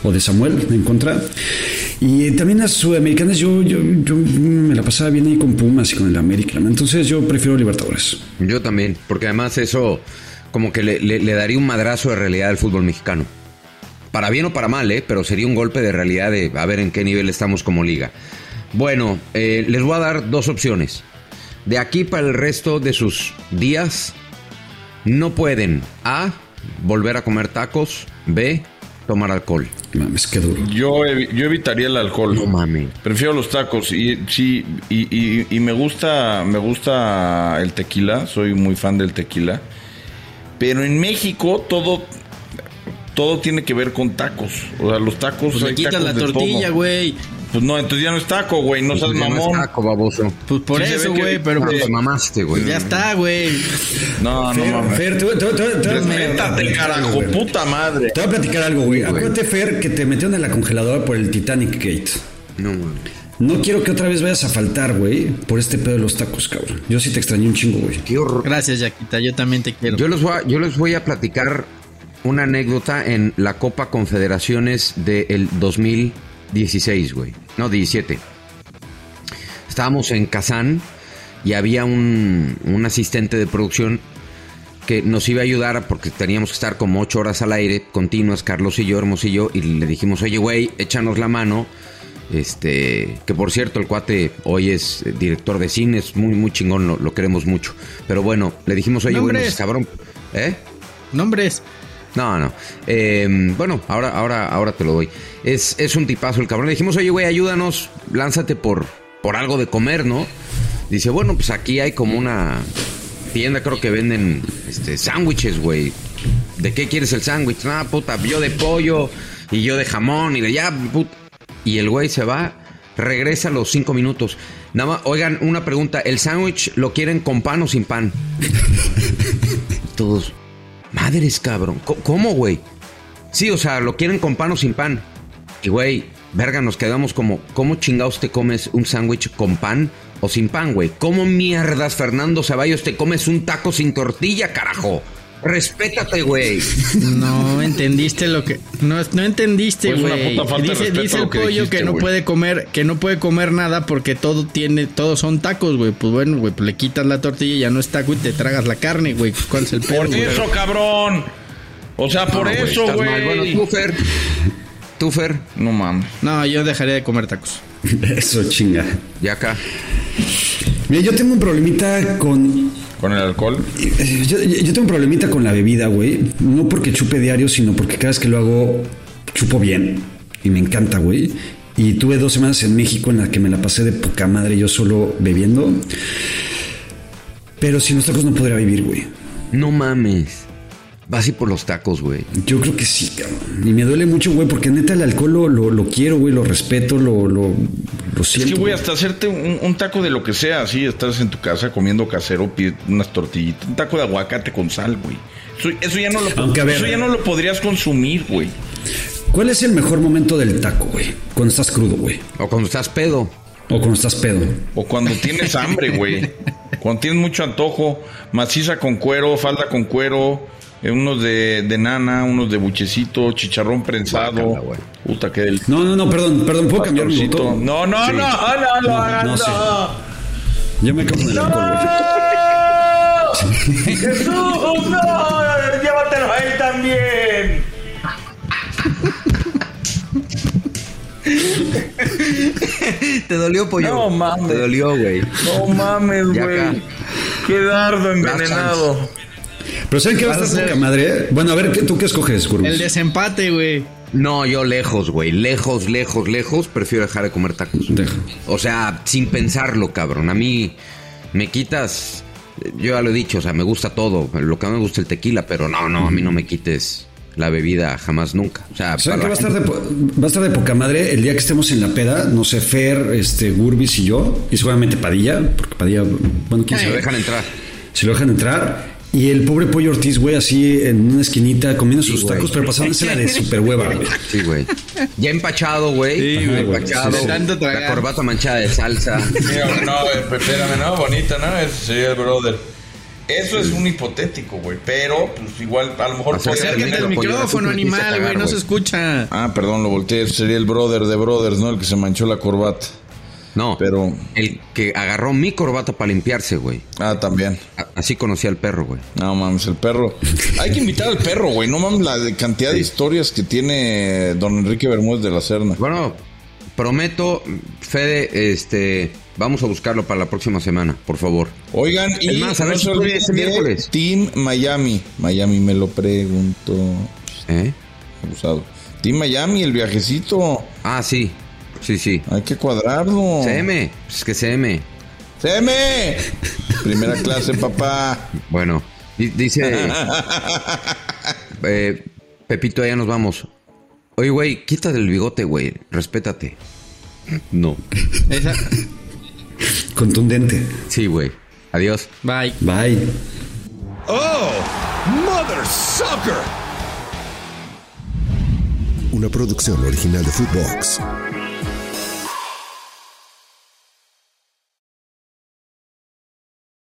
o de Samuel en contra. Y también las sudamericanas, yo, yo, yo me la pasaba bien ahí con Pumas y con el América. Entonces yo prefiero Libertadores. Yo también, porque además eso como que le, le- le daría un madrazo de realidad al fútbol mexicano. Para bien o para mal, ¿eh? Pero sería un golpe de realidad de a ver en qué nivel estamos como liga. Bueno, eh, les voy a dar dos opciones. De aquí para el resto de sus días, no pueden A, volver a comer tacos, B, tomar alcohol. Mames, qué duro. Yo, yo evitaría el alcohol. No mames. Prefiero los tacos y sí y, y- y me gusta me gusta el tequila, soy muy fan del tequila. Pero en México todo todo tiene que ver con tacos. O sea, los tacos Pues le hay quitas tacos la tortilla, güey. Pues no, entonces ya no es taco, güey, no seas Ya no es mamón. taco, baboso. Pues por Sí eso, güey, pero No, pues, te mamaste, güey. ya está, güey. No, no mames. Fer, te- te- te- Respétate, carajo, puta madre. te voy a platicar algo, güey. Acuérdate, Fer, que te metieron en la congeladora por el Titanic Gate. No mames. No quiero que otra vez vayas a faltar, güey, por este pedo de los tacos, cabrón. Yo sí te extrañé un chingo, güey. Qué horror. Gracias, Yaquita. Yo también te quiero. Yo les, voy a, yo les voy a platicar una anécdota en la Copa Confederaciones del 2016, güey. No, 17. Estábamos en Kazán y había un, un asistente de producción que nos iba a ayudar porque teníamos que estar como ocho horas al aire continuas, Carlos y yo, Hermosillo, y le dijimos, oye, güey, échanos la mano. Este, que por cierto, el cuate hoy es director de cine, es muy, muy chingón, lo, lo queremos mucho. Pero bueno, le dijimos, oye, güey, cabrón. ¿Eh? Nombres. No, no. Eh, bueno, ahora, ahora, ahora te lo doy. Es, es un tipazo el cabrón. Le dijimos, oye, güey, ayúdanos, lánzate por, por algo de comer, ¿no? Dice, bueno, pues aquí hay como una tienda, creo que venden este, sándwiches, güey. ¿De qué quieres el sándwich? Ah, puta, yo de pollo y yo de jamón y de ya, puta. Y el güey se va, regresa a los cinco minutos. Nada más, oigan, una pregunta. ¿El sándwich lo quieren con pan o sin pan? [laughs] Todos. Madres, cabrón. ¿Cómo, güey? Sí, o sea, lo quieren con pan o sin pan. Y, güey, verga, nos quedamos como, ¿cómo chingados te comes un sándwich con pan o sin pan, güey? ¿Cómo mierdas, Fernando Ceballos, te comes un taco sin tortilla, carajo? Respétate, güey. No entendiste lo que. No, no entendiste, Pues una güey. de dice dice el pollo dijiste, que no güey. puede comer, que no puede comer nada porque todo tiene, todos son tacos, güey. Pues bueno, güey, pues le quitas la tortilla y ya no es taco y te tragas la carne, güey. ¿Cuál es el pedo? Por güey? eso, cabrón. O sea, por güey, eso, mal. Bueno, güey. tú, Fer. Tú, Fer. No mames. No, yo dejaría de comer tacos. [laughs] Eso, chinga. Y acá. Mira, yo tengo un problemita con. ¿Con el alcohol? Eh, Yo, yo tengo un problemita con la bebida, güey. No porque chupe diario, sino porque cada vez que lo hago, chupo bien. Y me encanta, güey. Y tuve dos semanas en México en las que me la pasé de poca madre yo solo bebiendo. Pero sin los tacos no podría vivir, güey. No mames. Vas y por los tacos, güey. Yo creo que sí, cabrón. Y me duele mucho, güey, porque neta el alcohol lo, lo, lo quiero, güey, lo respeto, lo, lo, lo Es siento. que, güey, hasta hacerte un, un taco de lo que sea, así, estás en tu casa comiendo casero, unas tortillitas, un taco de aguacate con sal, güey. Eso, eso ya no lo, Aunque, a ver. eso ya no lo podrías consumir, güey. ¿Cuál es el mejor momento del taco, güey? Cuando estás crudo, güey. O cuando estás pedo. O cuando estás pedo. O cuando tienes hambre, güey. [laughs] Cuando tienes mucho antojo, maciza con cuero, falda con cuero, eh, unos de, de nana, unos de buchecito, chicharrón prensado. Puta, que del... No, no, no, perdón, perdón, ¿puedo cambiar mi? No, no, Sí. no, no, no, hagan, no, sí. no. Yo me cago en el alcohol, güey. ¡Jesús, no! ¡Llévatelo a él también! ¿Te dolió, pollo? No mames. Te dolió, güey. No mames, güey. ¡Qué dardo envenenado! Pero ¿saben qué va a a estar hacer- poca madre? Bueno, a ver, ¿qué- ¿tú qué escoges, Curvis? El desempate, güey. No, yo lejos, güey. Lejos, lejos, lejos. Prefiero dejar de comer tacos. Deja. O sea, sin pensarlo, cabrón. A mí me quitas. Yo ya lo he dicho, o sea, me gusta todo. Lo que no me gusta el tequila, pero no, no, a mí no me quites la bebida jamás nunca. O sea, ¿Saben qué va a, estar de, va a estar de poca madre el día que estemos en la peda? No sé, Fer, este, Gurbis y yo, y seguramente Padilla, porque Padilla, bueno, quién Si lo sabe. dejan entrar. Si lo dejan entrar. Y el pobre Pollo Ortiz, güey, así en una esquinita comiendo sus güey. tacos, pero pasándose la de super hueva, güey. Sí, güey. Ya empachado, güey. Sí, güey. Empachado. Sí, sí. De tanto La corbata manchada de salsa. [laughs] No, espérame, no, bonita, ¿no? Ese sería el brother. Eso es un hipotético, güey. Pero, pues igual, a lo mejor Acércate pollo, micrófono, animal, güey. No se escucha. Ah, perdón, lo volteé. Sería el brother de brothers, ¿no? El que se manchó la corbata. No, Pero, el que agarró mi corbata para limpiarse, güey. ah, también. A- Así conocí al perro, güey. No mames, el perro. Hay que invitar al perro, güey. No mames la de cantidad de historias que tiene don Enrique Bermúdez de la Serna. Bueno, prometo, Fede, este, vamos a buscarlo para la próxima semana, por favor. Oigan, y más, a ver no si se puede olviden de miércoles. Team Miami. Miami me lo pregunto. ¿Eh? Abusado. Team Miami, el viajecito. Ah, sí, sí, sí. Hay que cuadrarlo. CM, es que CM. ¡CM! Primera clase, [laughs] papá. Bueno, di- dice [laughs] eh, Pepito, ya nos vamos. Oye, güey, quítate el bigote, güey. Respétate. No. Esa- Contundente. Sí, güey. Adiós. Bye. Bye. Oh, Mother Sucker. Una producción original de Footbox.